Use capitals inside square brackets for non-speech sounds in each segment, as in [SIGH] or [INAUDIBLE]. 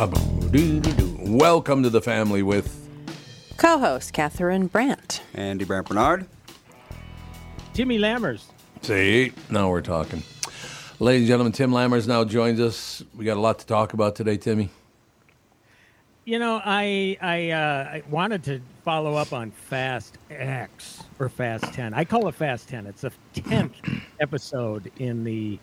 Welcome to the family with Co host Catherine Brandt. Andy Brandt Bernard. Timmy Lammers. See, now we're talking. Ladies and gentlemen, Tim Lammers now joins us. We got a lot to talk about today, Timmy. You know, I I, uh, I wanted to follow up on Fast X or Fast Ten. I call it Fast Ten. It's the tenth episode in the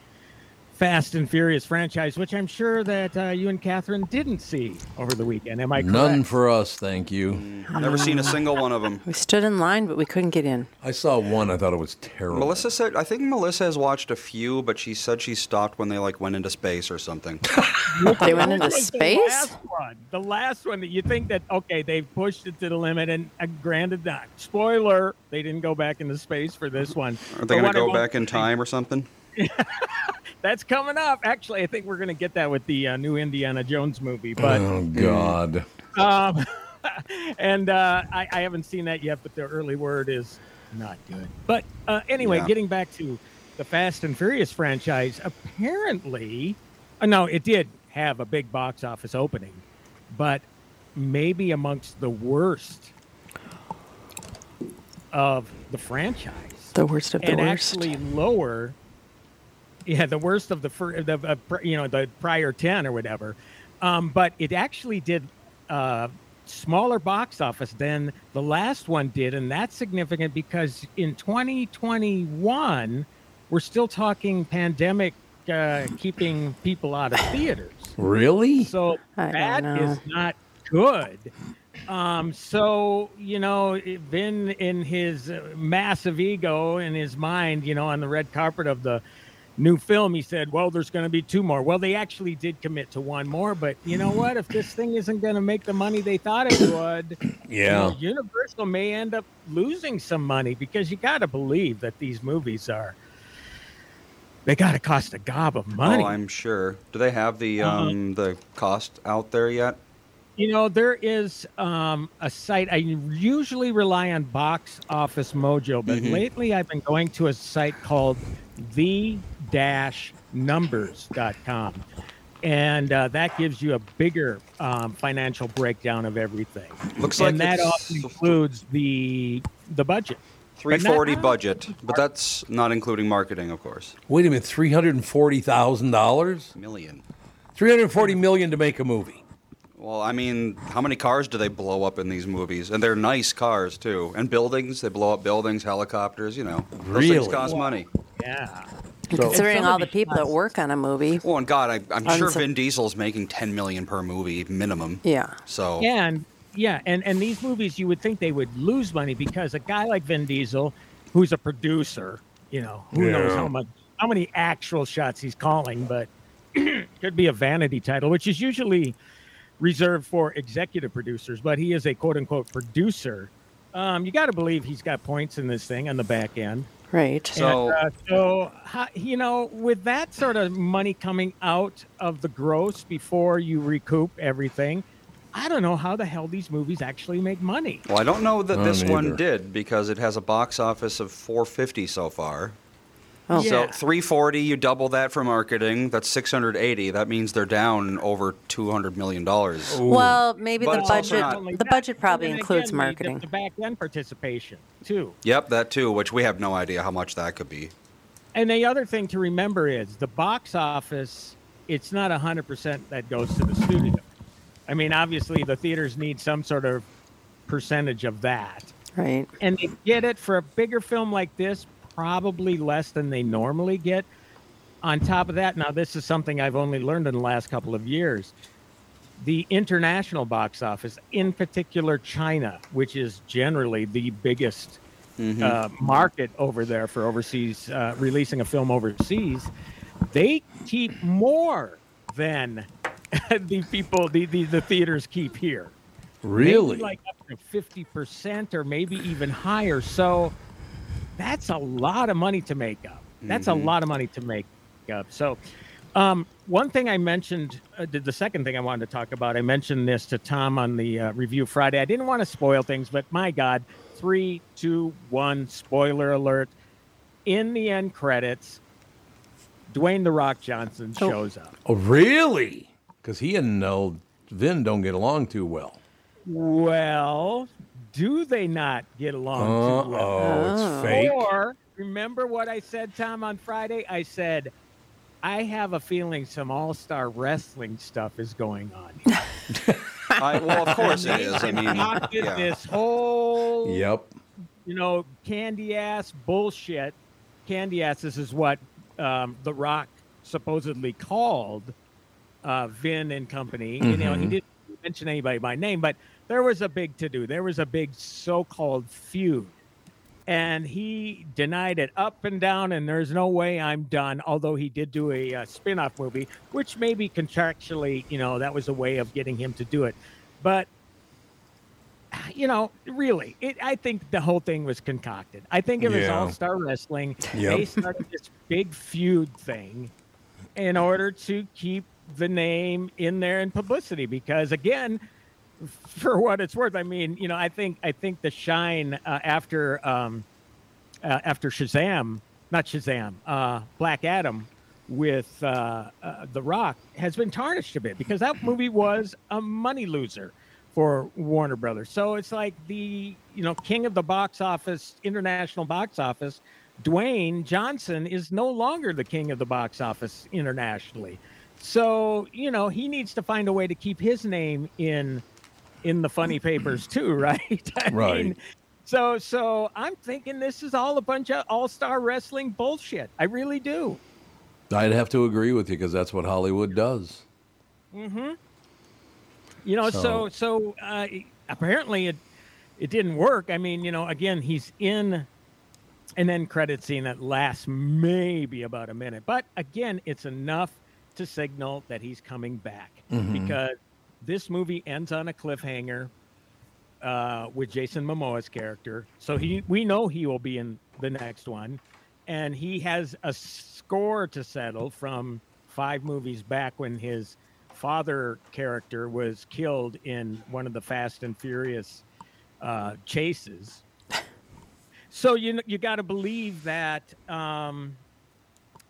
Fast and Furious franchise, which I'm sure that uh, you and Catherine didn't see over the weekend. Am I correct? None for us, thank you. Never seen a single one of them. We stood in line, but we couldn't get in. I saw one. I thought it was terrible. Melissa said, I think Melissa has watched a few, but she said she stopped when they like went into space or something. [LAUGHS] They went into space? The last one, the last one that you think that okay, they've pushed it to the limit, and uh, granted that spoiler, they didn't go back into space for this one. Are But they going to go back in time or something? [LAUGHS] That's coming up. Actually, I think we're going to get that with the uh, new Indiana Jones movie, but. oh God! Um, [LAUGHS] and uh, I, I haven't seen that yet, but the early word is not good. But uh, anyway, Yeah. getting back to the Fast and Furious franchise, apparently, uh, no, it did have a big box office opening, but maybe amongst the worst of the franchise The worst of the and worst. actually lower. Yeah, the worst of the fir- the uh, pr- you know the prior ten or whatever, um, but it actually did uh, smaller box office than the last one did, and that's significant because in 2021 we're still talking pandemic uh, keeping people out of theaters. Really? So I don't that know. is not good. Um, so you know, Vin in his uh, massive ego in his mind, you know, on the red carpet of the new film, he said, "Well, there's going to be two more." Well, they actually did commit to one more, but you know what? If this thing isn't going to make the money they thought it would, you Yeah. know, Universal may end up losing some money because you got to believe that these movies are. They got to cost a gob of money. Oh, I'm sure. Do they have the Uh-huh. um, the cost out there yet? You know, there is um, a site. I usually rely on Box Office Mojo, but Mhm. lately I've been going to a site called the dash numbers.com. And uh, that gives you a bigger um, financial breakdown of everything. Looks like and that it's often includes the the budget. But not- 340 budget, but that's not including marketing, of course. Wait a minute. Three hundred and forty thousand dollars. Million. Three hundred forty million to make a movie. Well, I mean, how many cars do they blow up in these movies? And they're nice cars too. And buildings, they blow up buildings, helicopters. You know, those Really? things cost money. Yeah. So- Considering all the people that work on a movie. Oh, and God, I, I'm On sure some- Vin Diesel's making 10 million per movie minimum. Yeah. So And yeah, and and these movies you would think they would lose money because a guy like Vin Diesel, who's a producer, you know, who knows Yeah. how much how many actual shots he's calling, but [CLEARS THROAT] could be a vanity title, which is usually reserved for executive producers, but he is a quote unquote producer. Um, you got to believe he's got points in this thing on the back end. Right. So- And, uh, so how, you know, with that sort of money coming out of the gross before you recoup everything, I don't know how the hell these movies actually make money. Well, I don't know that I this don't one did because it has a box office of 450 so far. Oh. So Yeah. 340, you double that for marketing. That's 680. That means they're down over 200 million dollars. Well, maybe But the budget the that, budget probably and includes again, marketing. The, back end participation too. Yep, that too. Which we have no idea how much that could be. and the other thing to remember is the box office. It's not hundred percent that goes to the studio. I mean, obviously, the theaters need some sort of percentage of that, Right. and they get it for a bigger film like this, probably less than they normally get. On top of that, now this is something I've only learned in the last couple of years. The international box office, in particular China, which is generally the biggest uh, market over there for overseas uh, releasing a film overseas, they keep more than [LAUGHS] the people the, the, the theaters keep here Really? maybe like up to fifty percent or maybe even higher. So that's a lot of money to make up. That's a lot of money to make up. So um, one thing I mentioned, uh, the, the second thing I wanted to talk about, I mentioned this to Tom on the uh, review Friday. I didn't want to spoil things, but my God, three, two, one, spoiler alert. In the end credits, Dwayne the Rock Johnson Oh. shows up. oh, really? Because he and uh, Vin don't get along too well. Well, do they not get along Uh too well? oh, it's fake. Or remember what I said, Tom, on Friday? I said, I have a feeling some all star wrestling stuff is going on. here." [LAUGHS] I, well, of course it is. I mean, yeah. this whole, Yep. you know, candy ass bullshit. Candy ass, this is what um, The Rock supposedly called uh, Vin and company. You know, he Mhm. didn't mention anybody by name, but there was a big to do. There was a big so called feud. And he denied it up and down, and there's no way I'm done. Although he did do a uh, spin off movie, which maybe contractually, you know, that was a way of getting him to do it. But you know, really, it, I think the whole thing was concocted. I think it was Yeah. All Star Wrestling. Yep. They started this big feud thing in order to keep the name in there in publicity. Because again, for what it's worth, I mean, you know, I think I think the shine uh, after um, uh, after Shazam, not Shazam, uh, Black Adam with uh, uh, The Rock has been tarnished a bit because that movie was a money loser for Warner Brothers. So it's like the you know king of the box office, international box office. Dwayne Johnson is no longer the king of the box office internationally. So you know he needs to find a way to keep his name in in the funny papers [CLEARS THROAT] too, [LAUGHS] right? I Right. mean, so so I'm thinking this is all a bunch of all-star wrestling bullshit. I really do. I'd have to agree with you because that's what Hollywood does. Mm-hmm. You know, So- so so, uh, apparently it it didn't work. I mean, you know, again, he's in an end credit scene that lasts maybe about a minute, but again, it's enough to signal that he's coming back because this movie ends on a cliffhanger uh, with Jason Momoa's character. So he we know he will be in the next one, and he has a score to settle from five movies back when his father character was killed in one of the Fast and Furious uh, chases. [LAUGHS] So you you got to believe that um,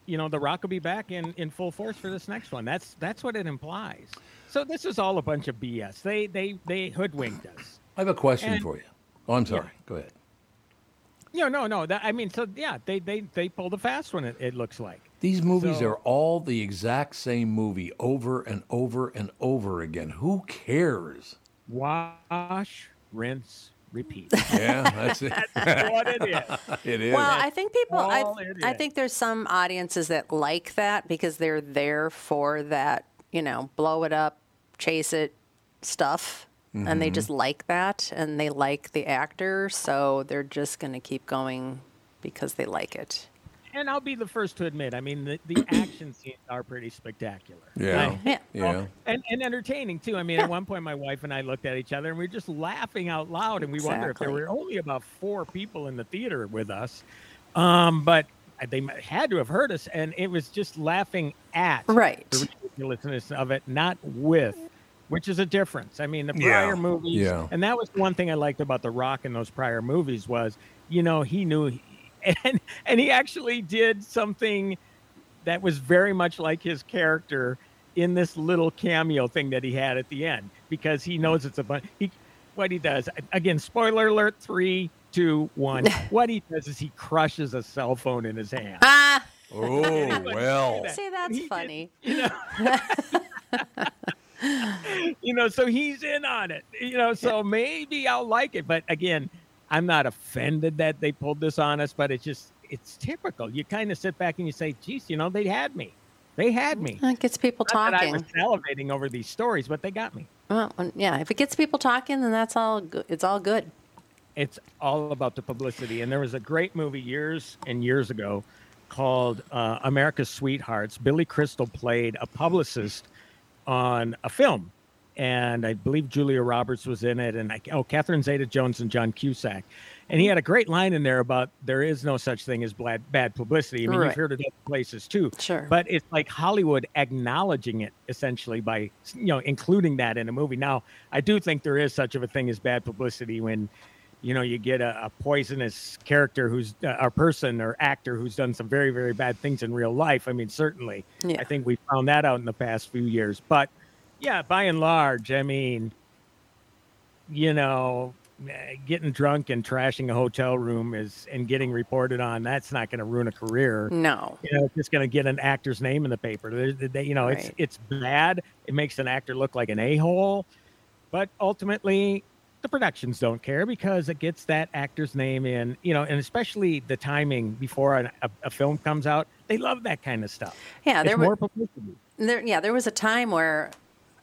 you know the Rock will be back in in full force for this next one. That's that's what it implies. So this is all a bunch of BS. They they they hoodwinked us. I have a question And- for you. Oh, I'm sorry. Go ahead. No, no, no. That, I mean, so yeah, they they they pulled a fast one. It, it looks like. These movies So- are all the exact same movie over and over and over again. Who cares? Wash, rinse, repeat. [LAUGHS] Yeah, that's it. [LAUGHS] That's what it is. [LAUGHS] it is. Well, I think people. I, I think there's some audiences that like that because they're there for that. You know, blow it up, chase it, stuff, and Mm-hmm. they just like that, and they like the actor, so they're just going to keep going because they like it. And I'll be the first to admit, I mean, the, the [COUGHS] action scenes are pretty spectacular. yeah. Right? Yeah. Yeah. And, and entertaining too. I mean, at one point, my wife and I looked at each other and we were just laughing out loud. And we wonder if there were only about four people in the theater with us. Um, but they had to have heard us. And it was just laughing at Right. the ridiculousness of it, not with, which is a difference. I mean, the Yeah. prior movies, Yeah. and that was one thing I liked about The Rock in those prior movies was, you know, he knew, [LAUGHS] and and he actually did something that was very much like his character in this little cameo thing that he had at the end because he knows it's a bunch. He, what he does again, spoiler alert: three, two, one. [LAUGHS] what he does is he crushes a cell phone in his hand. Ah, Oh [LAUGHS] well. See, that's He did- funny. [LAUGHS] you know, so he's in on it. You know, so maybe I'll like it. But again, I'm not offended that they pulled this on us, but it's just it's typical. You kind of sit back and you say, geez, you know, they had me. They had me. It gets people Not that I was salivating over these stories, but they got me. Well, yeah, if it gets people talking, then that's all. Good. It's all good. It's all about the publicity. And there was a great movie years and years ago called uh, America's Sweethearts. Billy Crystal played a publicist on a film. And I believe Julia Roberts was in it, and I, oh, Catherine Zeta Jones and John Cusack. And he had a great line in there about there is no such thing as bad, bad publicity. I mean, Right. you've heard it other places too. Sure. But it's like Hollywood acknowledging it essentially by, you know, including that in a movie. Now, I do think there is such of a thing as bad publicity when you know you get a, a poisonous character who's uh, a person or actor who's done some very very bad things in real life i mean certainly Yeah. i think we found that out in the past few years but yeah by and large i mean you know eh, getting drunk and trashing a hotel room is and getting reported on that's not going to ruin a career No. you know, it's just going to get an actor's name in the paper. There- they- you know, it's it's bad. It makes an actor look like an a hole, but ultimately, the productions don't care because it gets that actor's name in. You know, and especially the timing before an, a, a film comes out, they love that kind of stuff. Yeah, it's there more publicity. there. Yeah, there was a time where,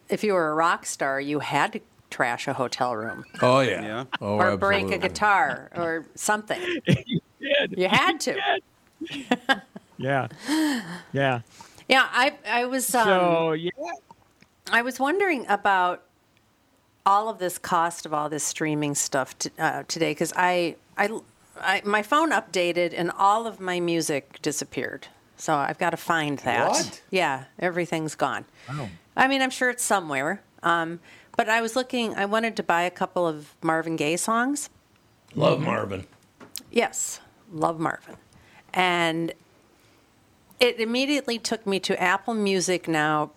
if you were a rock star, you had to trash a hotel room Oh yeah. Yeah. Oh, or break a guitar or something. [LAUGHS] Yeah, You had to. yeah, yeah. Yeah, I I was um, So yeah, I was wondering about all of this cost of all this streaming stuff to, uh, today because I, I I my phone updated and all of my music disappeared. So I've got to find that. What? Yeah, everything's gone. Wow. I mean, I'm sure it's somewhere. Um, but I was looking. I wanted to buy a couple of Marvin Gaye songs. Love Marvin. Yes, love Marvin. And it immediately took me to Apple Music now.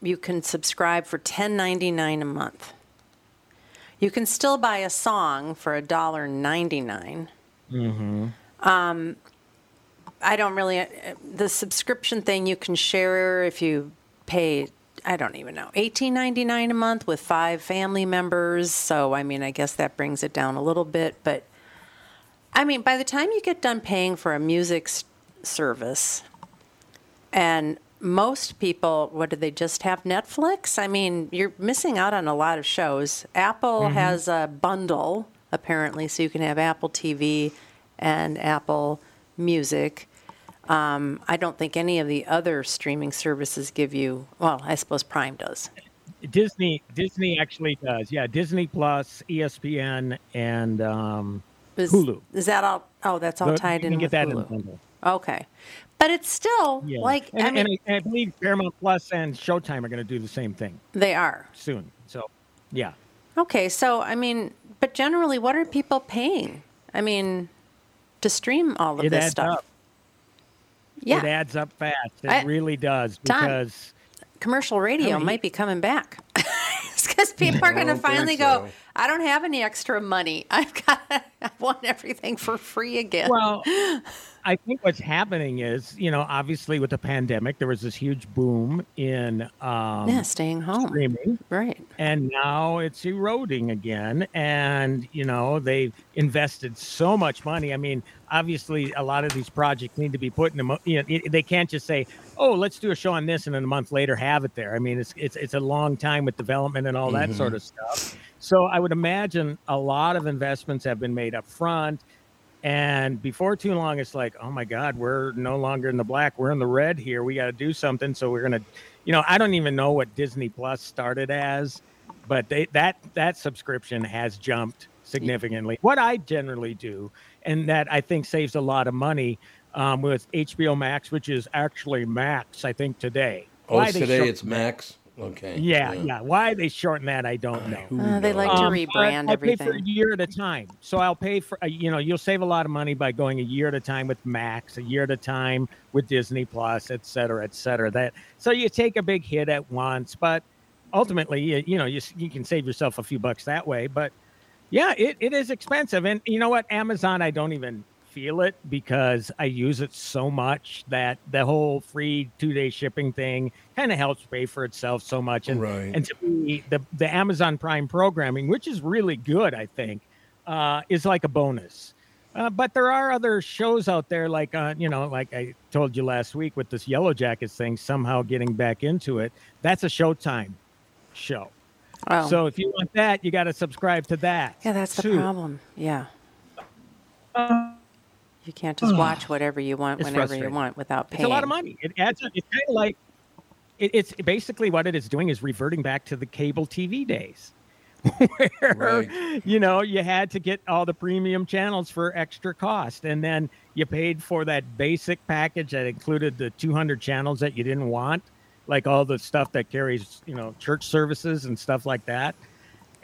You can subscribe for $10.99 a month. You can still buy a song for $1.99. Mm-hmm. Um, I don't really, uh, the subscription thing you can share if you pay, I don't even know, $18.99 a month with five family members. So, I mean, I guess that brings it down a little bit. But I mean, by the time you get done paying for a music s- service, and most people, what do they just have Netflix? I mean, you're missing out on a lot of shows. Apple has a bundle, apparently, so you can have Apple TV and Apple Music. Um, I don't think any of the other streaming services give you, well, I suppose Prime does. Disney Disney actually does. Yeah, Disney Plus, ESPN, and um, Is, Hulu. Is that all? Oh, that's all you tied can in get with that in Hulu. the bundle. Okay. But it's still Yeah. like, and, I mean, and I, I believe Paramount Plus and Showtime are going to do the same thing they are. soon. So, yeah, Okay, so I mean, but generally, what are people paying? I mean, to stream all of it this adds stuff. up. Yeah, It adds up fast. It I- really does Tom, because commercial radio many- might be coming back [LAUGHS] because [LAUGHS] people are going to finally go. I don't have any extra money. I've got. [LAUGHS] I want everything for free again. well, I think what's happening is you know obviously with the pandemic there was this huge boom in um, yeah, staying home. streaming. Right. and now it's eroding again and you know they've invested so much money i mean obviously a lot of these projects need to be put in the mo- you know they can't just say oh let's do a show on this and then a month later have it there i mean it's it's, it's a long time with development and all that sort of stuff so i would imagine a lot of investments have been made up front and before too long, it's like, oh my God, we're no longer in the black. We're in the red here. We got to do something. So we're going to, you know, I don't even know what Disney Plus started as, but they, that that subscription has jumped significantly. What I generally do, and that I think saves a lot of money um, with HBO Max, which is actually Max, I think today. Oh, Why today it's Max. Okay. yeah, yeah. Why they shorten that, I don't know. Uh, they like knows? to Um, rebrand I, I pay for a year at a time. So I'll pay for, uh, you know, you'll save a lot of money by going a year at a time with Max, a year at a time with Disney Plus, et cetera, et cetera. That so you take a big hit at once, but ultimately, you, you know, you you can save yourself a few bucks that way. But yeah, it, it is expensive, and you know what? Amazon, I don't even feel it because I use it so much that the whole free two day shipping thing kind of helps pay for itself so much. And Right. and to me, the the Amazon Prime programming, which is really good, I think, uh, is like a bonus. Uh, but there are other shows out there, like uh, you know, like I told you last week with this Yellow Jackets thing, somehow getting back into it. That's a Showtime show. Oh. So if you want that, you got to subscribe to that. yeah, that's the problem. Yeah. You can't just watch whatever you want It's whenever you want without paying. It's a lot of money. It adds. up. It's kind of like it, it's basically what it is doing is reverting back to the cable TV days, [LAUGHS] where Right. you know you had to get all the premium channels for extra cost, and then you paid for that basic package that included the 200 channels that you didn't want, like all the stuff that carries you know church services and stuff like that.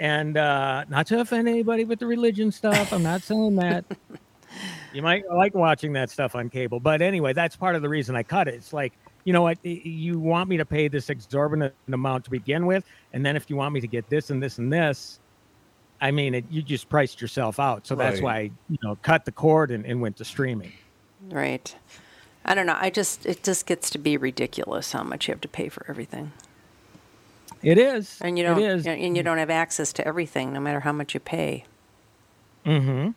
And uh, not to offend anybody with the religion stuff, I'm not saying that. [LAUGHS] You might like watching that stuff on cable, but anyway, that's part of the reason I cut it. It's like, you know what, you want me to pay this exorbitant amount to begin with, and then if you want me to get this and this and this, I mean, it, you just priced yourself out. So that's why I, you know, cut the cord and, and went to streaming. Right. I don't know. I just it just gets to be ridiculous how much you have to pay for everything, It is, and you don't It is. and you don't have access to everything, no matter how much you pay. Mm-hmm.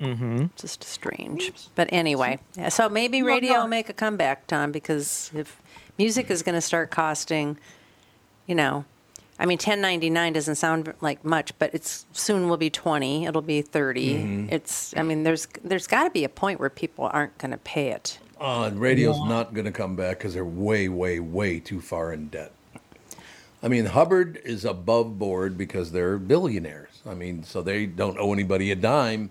Mm-hmm. Just strange. But anyway, so maybe radio will make a comeback, Tom, because if music is going to start costing, you know, I mean, ten ninety nine doesn't sound like much, but it's soon will be twenty. It'll be 30 It's. I mean, there's there's got to be a point where people aren't going to pay it. Uh, radio's not going to come back because they're way, way, way too far in debt. I mean, Hubbard is above board because they're billionaires. I mean, so they don't owe anybody a dime.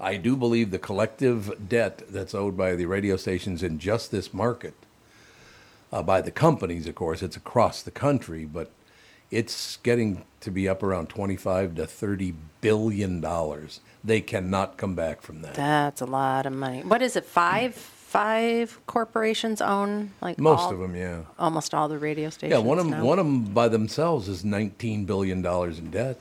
I do believe the collective debt that's owed by the radio stations in just this market, uh, by the companies, of course, it's across the country, but it's getting to be up around 25 to 30 billion dollars. They cannot come back from that. That's a lot of money. What is it? Five five corporations own like Most all- of them, yeah. almost all the radio stations. Yeah, one of them, now? one of them by themselves is nineteen billion dollars in debt.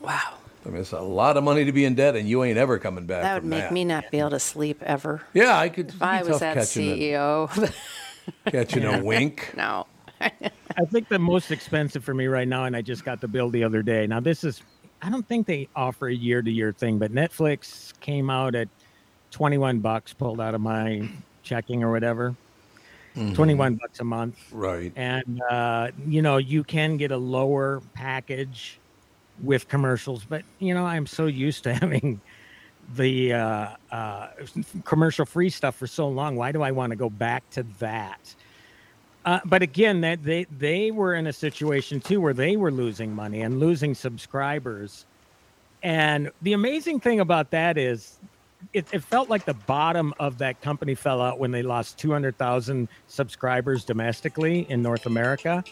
Wow, I mean, it's a lot of money to be in debt, and you ain't ever coming back. that would from make that. me not be able to sleep ever. Yeah, I could. If I was that CEO, a, catching a [LAUGHS] wink. [LAUGHS] no. I think the most expensive for me right now, and I just got the bill the other day. Now, this is, I don't think they offer a year to year thing, but Netflix came out at 21 bucks pulled out of my checking or whatever. 21 bucks a month. Right. And, uh, you know, you can get a lower package with commercials, but, you know, I'm so used to [LAUGHS] having the uh, uh, commercial free stuff for so long. Why do I want to go back to that? Uh, but again, that they they were in a situation too where they were losing money and losing subscribers. And the amazing thing about that is, it, it felt like the bottom of that company fell out when they lost 200,000 subscribers domestically in North America.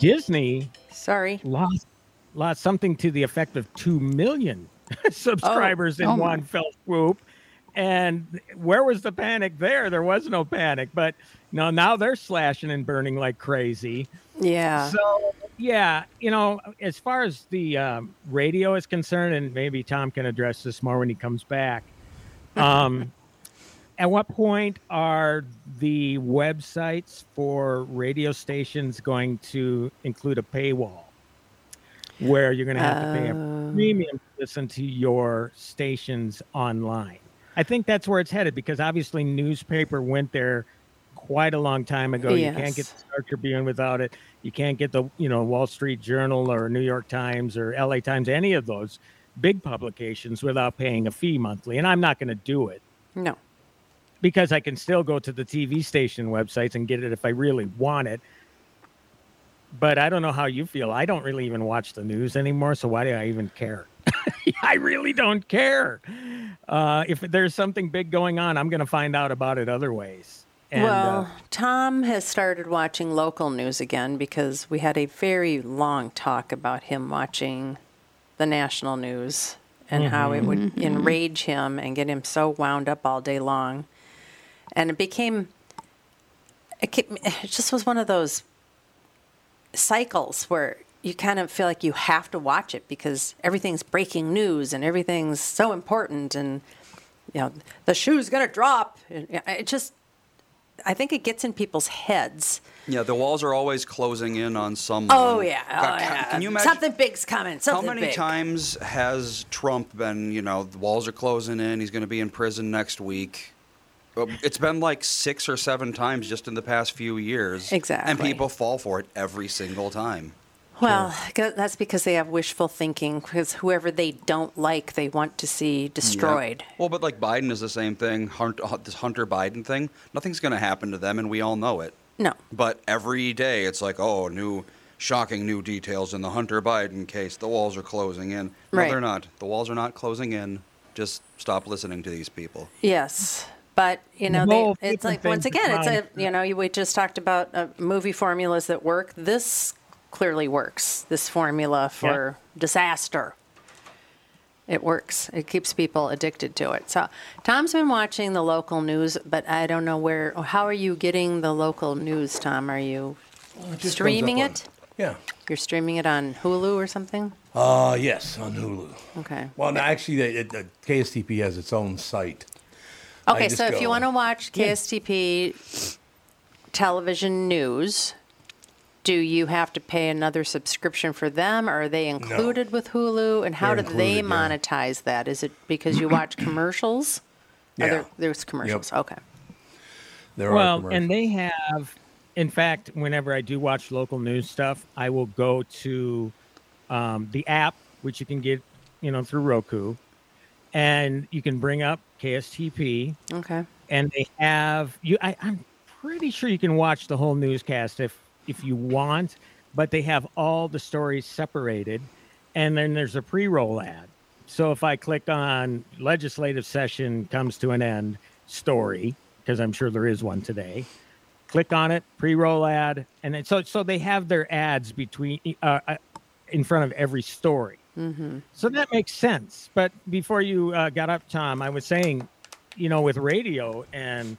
Disney Sorry. lost lost something to the effect of 2 million [LAUGHS] subscribers in Oh my. one fell swoop and where was the panic there there was no panic but no now they're slashing and burning like crazy Yeah. so yeah you know as far as the um, radio is concerned and maybe tom can address this more when he comes back um, [LAUGHS] at what point are the websites for radio stations going to include a paywall where you're going to have to pay a oh. premium to listen to your stations online i think that's where it's headed because obviously newspaper went there quite a long time ago Yes. you can't get the star tribune without it you can't get the you know wall street journal or new york times or la times any of those big publications without paying a fee monthly and i'm not going to do it no. because I can still go to the TV station websites and get it if I really want it. But I don't know how you feel. I don't really even watch the news anymore, so why do I even care? [LAUGHS] I really don't care. Uh, if there's something big going on, I'm going to find out about it other ways. And, well, uh, Tom has started watching local news again because we had a very long talk about him watching the national news and how it would enrage him and get him so wound up all day long. And it became, it, ca- it just was one of those cycles where you kind of feel like you have to watch it because everything's breaking news and everything's so important and you know, the shoe's going to drop. It just, I think it gets in people's heads. Yeah, the walls are always closing in on someone. Oh yeah, oh, yeah. Can you imagine? something big's coming? How many big. times has Trump been, you know, the walls are closing in, he's going to be in prison next week? It's been like six or seven times just in the past few years. Exactly. And people fall for it every single time. Well, go- that's because they have wishful thinking. Because whoever they don't like, they want to see destroyed. Yeah. Well, but like Biden is the same thing. Hunter, uh, this Hunter Biden thing, nothing's going to happen to them, and we all know it. No. But every day it's like, oh, new, shocking new details in the Hunter Biden case. The walls are closing in. No, Right. they're not. The walls are not closing in. Just stop listening to these people. Yes, but you know, The they, it's like once again, it's a you know, you- we just talked about uh, movie formulas that work. This clearly works. This formula for disaster. It works. It keeps people addicted to it. So Tom's been watching the local news, but I don't know where. How are you getting the local news, Tom? Are you It just streaming up on- it? Yeah. You're streaming it on Hulu or something? Uh, yes, on Hulu. Okay. Well, no, actually, the, it, the KSTP has its own site. I Okay, just so if you want to watch KSTP television news, do you have to pay another subscription for them? Or are they included with Hulu? And how They're do they included, yeah. monetize that? Is it because you watch [CLEARS THROAT] commercials? Are Yeah. there, there's commercials. Okay. There are Well, commercials. and they have, in fact, whenever I do watch local news stuff, I will go to um, the app, which you can get, you know, through Roku, and you can bring up KSTP, Okay. and they have you. I, I'm pretty sure you can watch the whole newscast if if you want, but they have all the stories separated, and then there's a pre-roll ad. So if I click on legislative session comes to an end story, because I'm sure there is one today, click on it, pre-roll ad, and then, so so they have their ads between uh, uh, in front of every story. So that makes sense. But before you uh, got up, Tom, I was saying, you know, with radio and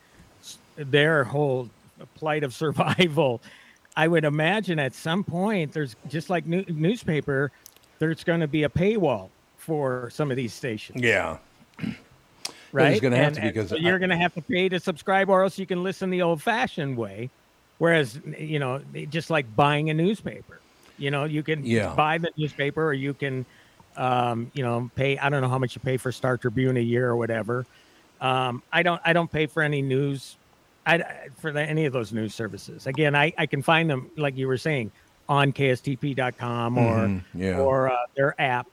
their whole plight of [LAUGHS] survival, I would imagine at some point there's just like new- newspaper, there's going to be a paywall for some of these stations, yeah. [CLEARS THROAT] right? there's gonna have to because so I- you're going to have to pay to subscribe, or else you can listen the old-fashioned way. Whereas, you know, just like buying a newspaper, you know, you can Yeah. buy the newspaper, or you can, um, you know, pay. I don't know how much you pay for Star Tribune a year or whatever. Um, I don't. I don't pay for any news. I for the, any of those news services. Again, I, I can find them like you were saying on KSTP.com or Mhm, yeah. or uh, their app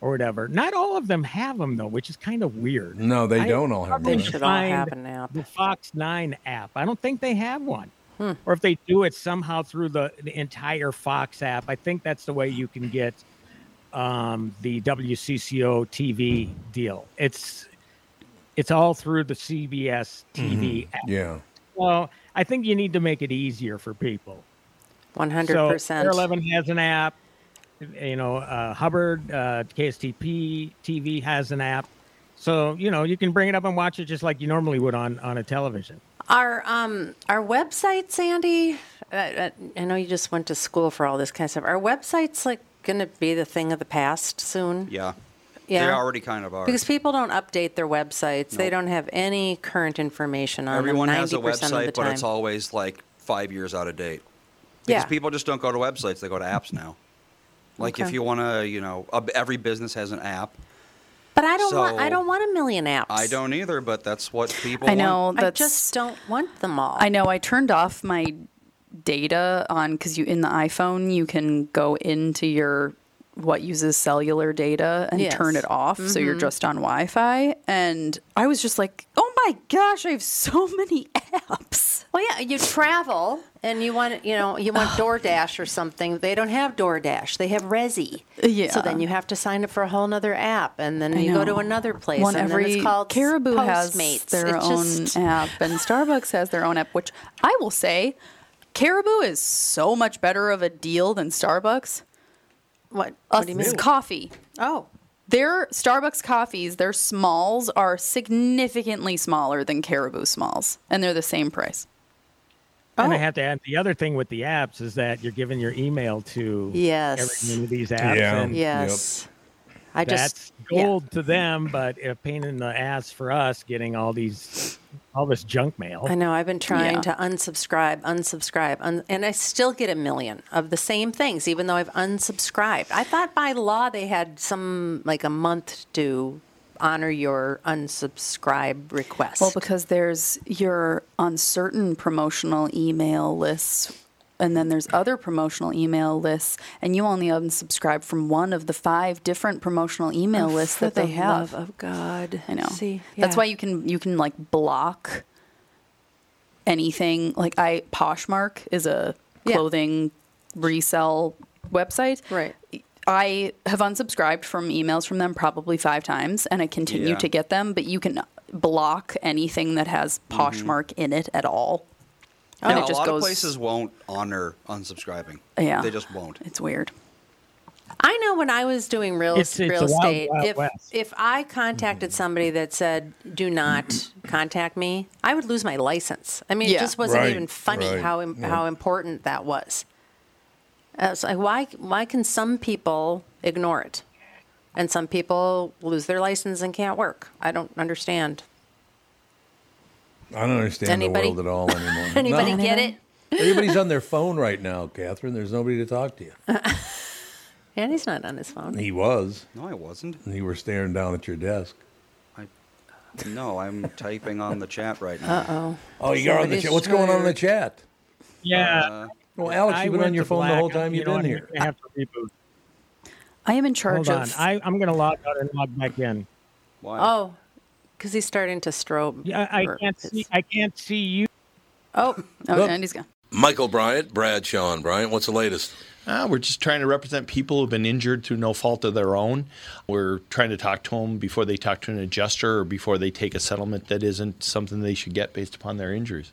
or whatever. Not all of them have them though, which is kind of weird. No, they I don't all have They should all have an app. The Fox Nine app. I don't think they have one. Hmm. Or if they do it somehow through the, the entire Fox app, I think that's the way you can get um, the WCCO TV deal. It's it's all through the CBS TV. Mm-hmm. Yeah. Well, I think you need to make it easier for people. One hundred percent. KARE 11 has an app. You know, uh, Hubbard, uh, KSTP TV has an app. So, you know, you can bring it up and watch it just like you normally would on, on a television. Our um our website, Sandy. Uh, uh, I know you just went to school for all this kind of stuff. Our website's like going to be the thing of the past soon. Yeah. Yeah. They already kind of are. Because people don't update their websites. They don't have any current information on Everyone them. has a 90% of the website, but it's always like five years out of date. Because Yeah. people just don't go to websites; they go to apps now. Like if you want to, you know, every business has an app. But I don't want. I don't want a million apps. I don't either, but that's what people. I know Want. I just don't want them all. I know I turned off my data on because you in the iPhone you can go into your what uses cellular data and Yes. turn it off so you're Mm-hmm. just on Wi-Fi and I was just like oh my gosh I have so [LAUGHS] many apps Well, yeah, you travel and you want, you know, you want [SIGHS] DoorDash or something. They don't have DoorDash. They have Resi. Yeah. So then you have to sign up for a whole other app, and then I you go to another place, One and every it's called Caribou has Postmates. their It's own just- app, and [LAUGHS] Starbucks has their own app. Which I will say, Caribou is so much better of a deal than Starbucks. What? What do you mean? Coffee. Oh, Their Starbucks coffees, their smalls are significantly smaller than Caribou smalls, and they're the same price. And I Oh. have to add the other thing with the apps is that you're giving your email to Yes. every one of these apps. Yeah. And, yes. I That's just yeah. gold to them, but a pain in the ass for us getting all these, all this junk mail. I know. I've been trying Yeah. to unsubscribe, unsubscribe, un- and I still get a million of the same things, even though I've unsubscribed. I thought by law they had some like a month to honor your unsubscribe request. Well, because there's your uncertain promotional email lists, and then there's other promotional email lists, and you only unsubscribe from one of the five different promotional email oh, lists For that they the have. love of God. I know. See, That's why you can you can like block anything. Like I Poshmark is a Yeah. clothing resell website. Right. I have unsubscribed from emails from them probably five times, and I continue Yeah. to get them. But you can block anything that has mm-hmm. Poshmark in it at all. And Yeah, it a lot goes. of places won't honor unsubscribing. Yeah. They just won't. It's weird. I know when I was doing real It's- it's real a wild, estate, wild if west. if I contacted somebody that said "Do not contact me," I would lose my license. I mean, it just wasn't Right, even funny right, how im- yeah. how important that was. Uh, it's like why why can some people ignore it, and some people lose their license and can't work? I don't understand. I don't understand Anybody- the world at all [LAUGHS] anymore. Anybody No. get it? Everybody's on their [LAUGHS] phone right now, Catherine. There's nobody to talk to you. [LAUGHS] And he's not on his phone. He was. No, I wasn't. And you were staring down at your desk. I, no, I'm typing on the chat right now. Uh oh, Oh, you got on the chat. What's going on in the chat? yeah. Uh, Well, Alex, you've been on your to phone the whole time You you've know, been here. gonna have to reboot. I am in charge Hold on. of. I, I'm going to log out and log back in. why? oh, because he's starting to strobe. Yeah, I can't it's- see. I can't see you. Oh, oh, Look. Andy's gone. Michael Bryant, Bradshaw and Bryant. What's the latest? Uh, we're just trying to represent people who've been injured through no fault of their own. We're trying to talk to them before they talk to an adjuster or before they take a settlement that isn't something they should get based upon their injuries.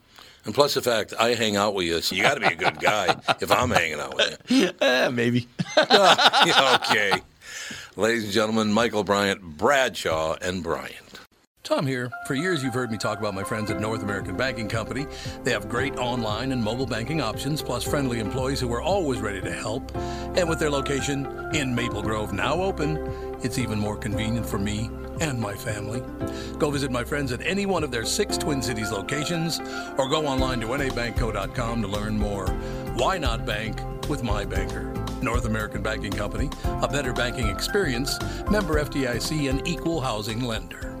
And plus the fact I hang out with you, so you got to be a good guy if I'm hanging out with you. [LAUGHS] Eh, maybe. [LAUGHS] okay. Ladies and gentlemen, Michael Bryant, Bradshaw, and Bryant. Tom here. For years, you've heard me talk about my friends at North American Banking Company. They have great online and mobile banking options, plus friendly employees who are always ready to help. And with their location in Maple Grove now open, it's even more convenient for me and my family. Go visit my friends at any one of their six Twin Cities locations or go online to nabankco.com to learn more. Why not bank with my banker? North American Banking Company, a better banking experience, member FDIC, and equal housing lender.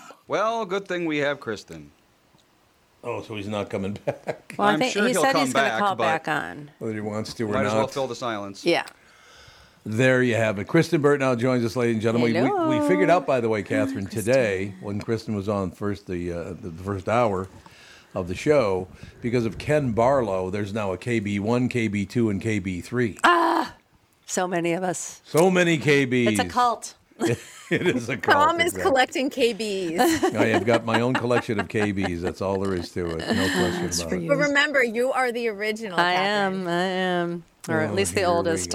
Well, good thing we have Kristen. Oh, so he's not coming back. well, I I'm think sure he he'll said come he's going to back, call but- back on. Whether he wants to or Might not. as well fill the silence. Yeah. There you have it. Kristen Burt now joins us, ladies and gentlemen. We, Hello. we figured out, by the way, Catherine, today when Kristen was on first the, uh, the the first hour of the show, because of Ken Barlow, there's now a KB one, KB two, and KB three. So many of us. So many KBs. It's a cult. [LAUGHS] it is a cult. [LAUGHS] Tom is exactly. collecting KBs. [LAUGHS] I have got my own collection of KBs. That's all there is to it. No question about it. you. but remember, you are the original. I Catherine. am. I am. Or Oh, at least the oldest.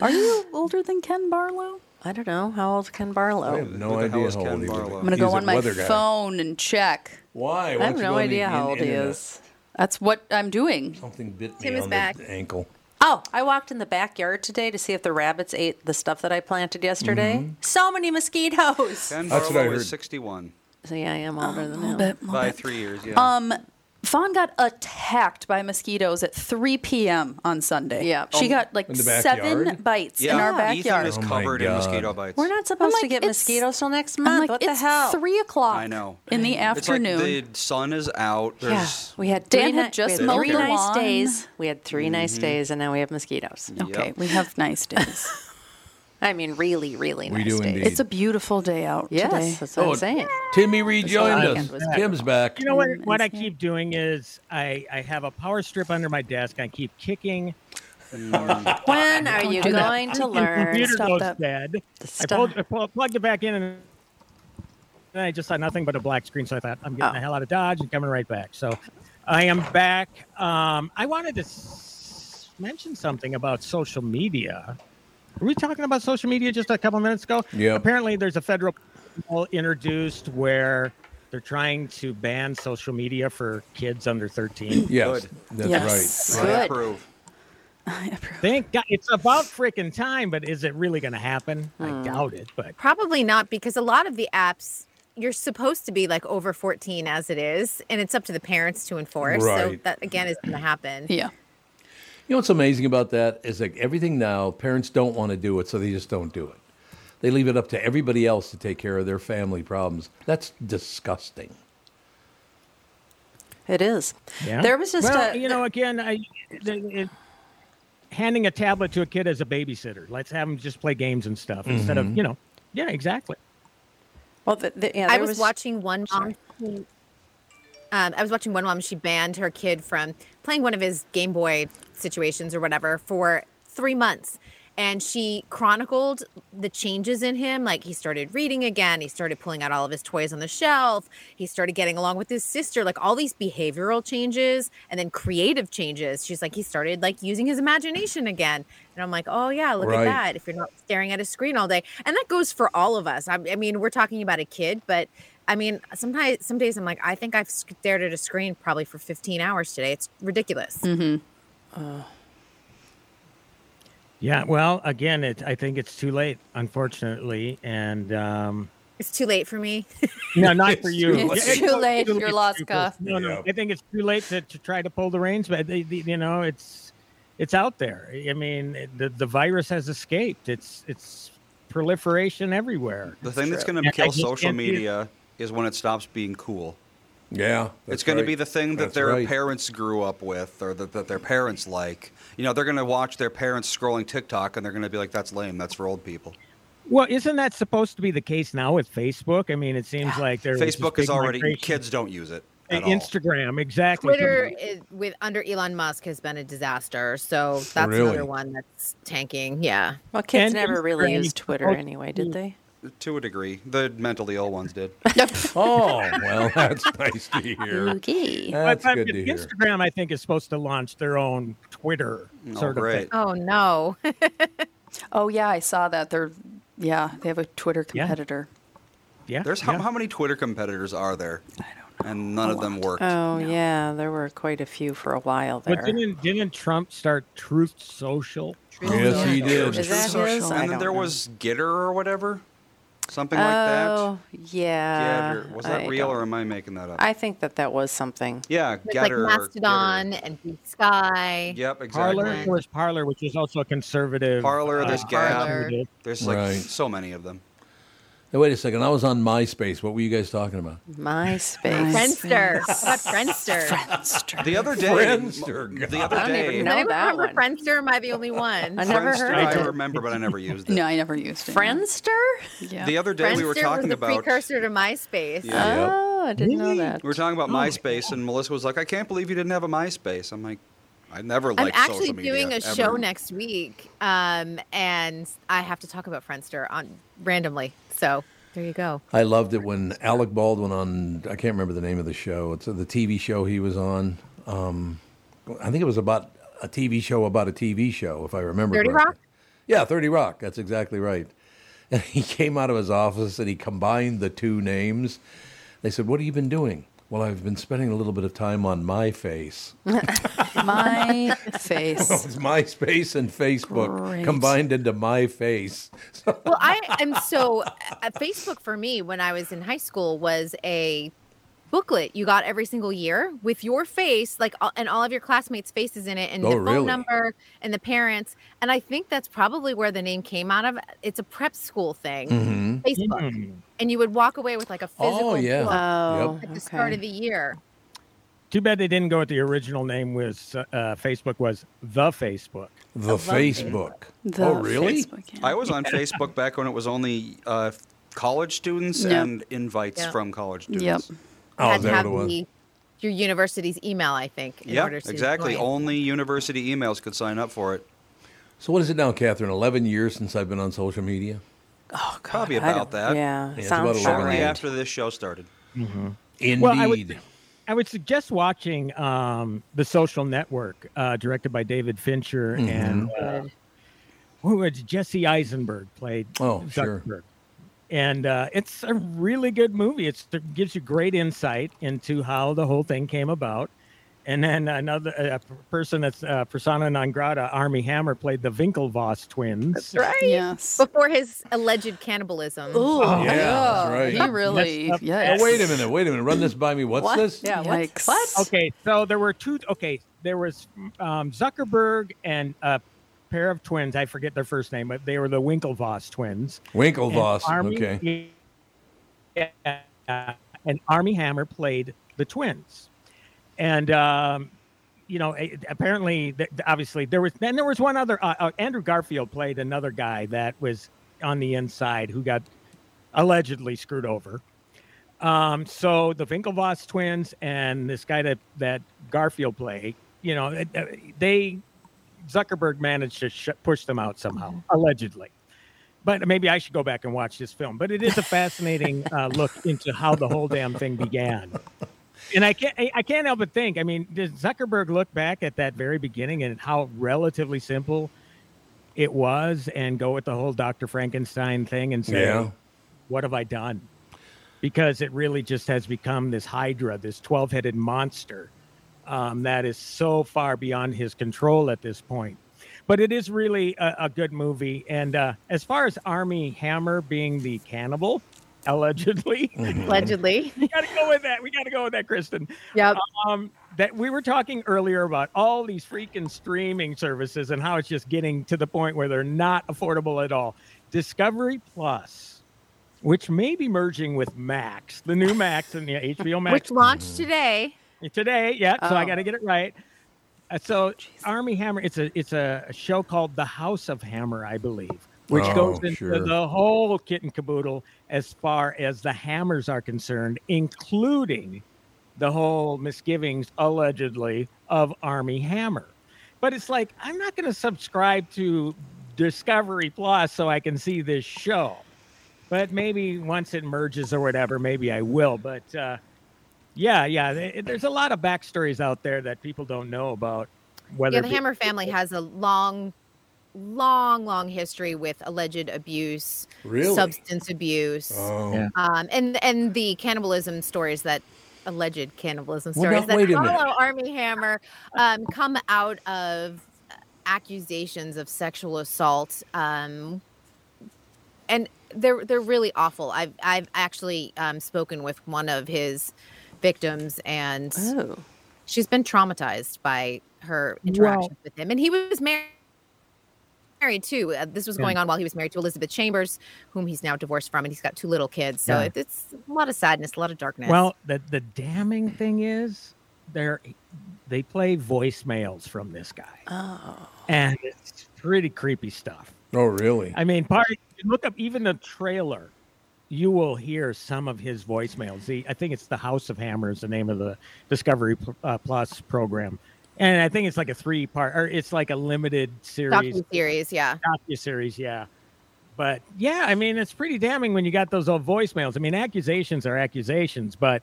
Are you older than Ken Barlow? I don't know. How old Ken Barlow? I have no Who the hell idea how Ken old he Barlow? is. I'm gonna go on my weather guy. phone and check. Why? Why I have no go on the idea how in- old he is. That's what I'm doing. Something bit me Tim is on back. the ankle. Oh, I walked in the backyard today to see if the rabbits ate the stuff that I planted yesterday. Mm-hmm. So many mosquitoes. Ken That's what I Barlow is heard. 61 yeah, I am older than him. But, by three years. Yeah. um, Fawn got attacked by mosquitoes at 3 p.m. on Sunday. Yeah. She Um, got like In the seven backyard? bites yeah, in our backyard. Ethan backyard. is Oh my covered in God. mosquito bites. We're not supposed I'm to like, get it's- mosquitoes till next I'm month. like, what it's the hell? three o'clock I know. in the It's like afternoon. the sun is out. yeah, There's we had Dan had ni- just we had mowed three the nice lawn. days. We had 3 nice Mm-hmm. days, and now we have mosquitoes. okay, Yep. we have nice days. [LAUGHS] I mean, really, really We nice do days. indeed. it's a beautiful day out Yes, today. that's what Oh, I'm saying. Timmy rejoined what us. Tim's back. You know what? What I keep doing is I, I have a power strip under my desk. I keep kicking. [LAUGHS] When are you do that. going to The learn? computer Stop goes that. dead. I, pulled, I pulled- plugged it back in and then I just saw nothing but a black screen. So I thought I'm getting Oh. the hell out of Dodge and coming right back. So I am back. Um, I wanted to s- mention something about social media. Were we talking about social media just a couple minutes ago? Yeah. Apparently, there's a federal bill introduced where they're trying to ban social media for kids under 13. Yes, Good. that's Yes. right. I Good. approve. Thank God. It's about freaking time, but is it really going to happen? I hmm. doubt it. But Probably not because a lot of the apps you're supposed to be like over 14 as it is, and it's up to the parents to enforce. Right. So that again is going to happen. Yeah. You know what's amazing about that is like everything now, parents don't want to do it, so they just don't do it. They leave it up to everybody else to take care of their family problems. That's disgusting. It is. yeah, There was just well, a, you know, again, I the- it, handing a tablet to a kid as a babysitter. Let's have them just play games and stuff instead of you know. Yeah, exactly. well, the, the, yeah, I there was, watching one mom. Um, I was watching one mom. She banned her kid from playing one of his Game Boy situations or whatever for three months, and she chronicled the changes in him. Like he started reading again. He started pulling out all of his toys on the shelf. He started getting along with his sister. Like all these behavioral changes and then creative changes. She's like he started like using his imagination again. And I'm like, oh yeah, look Right. at that. If you're not staring at a screen all day, and that goes for all of us. I, I mean, we're talking about a kid, but I mean, sometimes some days I'm like, I think I've stared at a screen probably for 15 hours today. It's ridiculous. Mm-hmm. Yeah. Well, again, it, I think it's too late, unfortunately, and um, It's too late for me. [LAUGHS] no, not for you. It's Yeah, too no, late. too You're late lost, for you. Gus. No, no. Yeah. I think it's too late to, to try to pull the reins, but they, they- you know, it's it's out there. I mean, the the virus has escaped. It's it's proliferation everywhere. The thing that's going to kill social can't see it. media is when it stops being cool. Yeah. it's that's going to be the thing that That's their right. parents grew up with or that, that their parents like. You know, they're going to watch their parents scrolling TikTok and they're going to be like, that's lame. That's for old people. Well, isn't that supposed to be the case now with Facebook? I mean, it seems like there Facebook is already, migration- kids don't use it. At all. Instagram, exactly. Twitter is, with under Elon Musk has been a disaster. So that's Really? another one that's tanking. Yeah. Well, kids And never really Instagram used Twitter anyway, did they? To a degree. The mentally ill ones did. [LAUGHS] Oh, well, that's [LAUGHS] nice to hear. Okay. That's But- good but to hear. Instagram, I think, is supposed to launch their own Twitter Oh, sort of thing. Oh no. [LAUGHS] Oh yeah, I saw that. They're yeah, they have a Twitter competitor. Yeah. There's how, yeah. how many Twitter competitors are there? I don't know. And none of them worked. Oh, yeah. There were quite a few for a while there. But didn't didn't Trump start Truth Social? Yes, he did. Is that Social. I and then don't there know. was Gitter or whatever. Something like that. Oh, yeah. Gettr. Was that I real don't- or am I making that up? I think that that was something. yeah, There's like Gettr. or Mastodon Gitter. and Bluesky. Yep, exactly. Parler, there was Parler, which is also a conservative. Parler, there's uh, Gab. conservative. There's like Right. so many of them. Now, wait a second. I was on MySpace. What were you guys talking about? MySpace. Friendster. How about Friendster? The other day, Friendster, the other I don't day, even Does know anyone that remember one. Friendster? Am I the only one? I never Friendster, heard I of it. remember, but I never used [LAUGHS] it. No, I never used it. Friendster? Yeah. The other day we were Friendster talking was the about precursor to MySpace. Yeah. Oh, I didn't know that. we were talking about Oh, MySpace, and Melissa was like, "I can't believe you didn't have a MySpace." I'm like, "I never I'm liked actually social media." doing a ever." show next week, um, and I have to talk about Friendster on randomly. So there you go. I loved it when Alec Baldwin on I can't remember the name of the show. It's the TV show he was on. Um, I think it was about a TV show about a TV show, if I remember. 30 correctly. Rock? Yeah, Thirty Rock. That's exactly right. And [LAUGHS] he came out of his office and he combined the two names. They said, "What have you been doing?" Well, I've been spending a little bit of time on my face. [LAUGHS] My face. Well, It's MySpace and Facebook Great. combined into my face. [LAUGHS] Well, I am so uh, Facebook for me when I was in high school was a booklet you got every single year with your face like and all of your classmates faces in it and Oh, the phone really? number and the parents and i think that's probably where the name came out of it's a prep school thing Mhm. facebook Hmm. And you would walk away with like a physical Oh, yeah. book Oh, at the start of the year Too bad they didn't go with the original name. Was uh, Facebook was the Facebook. The Facebook. The oh, really? Facebook, yeah. I was on Facebook [LAUGHS] back when it was only uh, college students Yep. and invites Yep. from college students. Yep. Oh, had is to that have it was? the, your university's email i think Yeah, exactly. join. Only university emails could sign up for it. So what is it now, Catherine? Eleven years since I've been on social media. Oh, God, Probably about that. Yeah, it's sounds about about eleven Shortly Right. after this show started. Indeed. Well, I would- I would suggest watching um, The Social Network, uh, directed by David Fincher Mm-hmm. and uh, who was Jesse Eisenberg played Oh, sure. Zuckerberg. And uh, it's a really good movie. It's, it gives you great insight into how the whole thing came about. And then another uh, person that's uh, persona non grata, Armie Hammer, played the Winklevoss twins. right Yes. before his alleged cannibalism Ooh, Yeah, that's right. He really, Messed yes. Oh, wait a minute. Wait a minute. Run this by me. What's What? this? Yeah, what? Yikes. What? Okay, so there were two. Okay, there was um, Zuckerberg and a pair of twins. I forget their first name, but they were the Winklevoss twins. And Winklevoss. Armie- Okay. Yeah, and Armie Hammer played the twins, and um, you know, apparently, obviously, there was. Then there was one other. Uh, uh, Andrew Garfield played another guy that was on the inside who got allegedly screwed over. Um, so the Winklevoss twins and this guy that that Garfield played, you know, uh, they Zuckerberg managed to sh- push them out somehow, allegedly. But maybe I should go back and watch this film. But it is a fascinating uh, look into how the whole damn thing began. And I can't, I can't help but think. I mean, does Zuckerberg look back at that very beginning and how relatively simple it was, and go with the whole Dr. Frankenstein thing and say, Yeah. "What have I done?" Because it really just has become this Hydra, this twelve-headed monster um, that is so far beyond his control at this point. But it is really a, a good movie. And uh, as far as Armie Hammer being the cannibal, allegedly, [LAUGHS] allegedly we got to go with that. We got to go with that, Kristen. yep Um, that we were talking earlier about all these freaking streaming services and how it's just getting to the point where they're not affordable at all. Discovery Plus, which may be merging with Max, the new Max and the [LAUGHS] HBO Max which launched today today. Yeah, so I Oh. got to get it right. Uh, so Armie Hammer, it's a it's a show called The House of Hammer, I believe, which Oh, goes into sure. the whole kit and caboodle as far as the Hammers are concerned, including the whole misgivings allegedly of Armie Hammer. But it's like I'm not going to subscribe to Discovery Plus so I can see this show. But maybe once it merges or whatever, maybe I will. But uh, yeah, yeah, there's a lot of backstories out there that people don't know about. Whether yeah the be- hammer family [LAUGHS] has a long long long history with alleged abuse Really? substance abuse Oh. Yeah. um, and and the cannibalism stories that alleged cannibalism Well, stories now, that wait a minute. follow Armie Hammer um, come out of accusations of sexual assault, um, and they're they're really awful. I've I've actually um, spoken with one of his victims, and Oh. she's been traumatized by her interactions with him, and he was married. Married too. Uh, this was going on while he was married to Elizabeth Chambers, whom he's now divorced from, and he's got two little kids. So Yeah. it, it's a lot of sadness, a lot of darkness. Well, the the damning thing is they're they play voicemails from this guy, Oh. and it's pretty creepy stuff. Oh, really? I mean, part look up even the trailer. You will hear some of his voicemails. The, I think it's the House of Hammer is the name of the Discovery uh, Plus program, and I think it's like a three part or it's like a limited series. docu series, yeah. docu series, yeah. But yeah, I mean, it's pretty damning when you got those old voicemails. I mean, accusations are accusations, but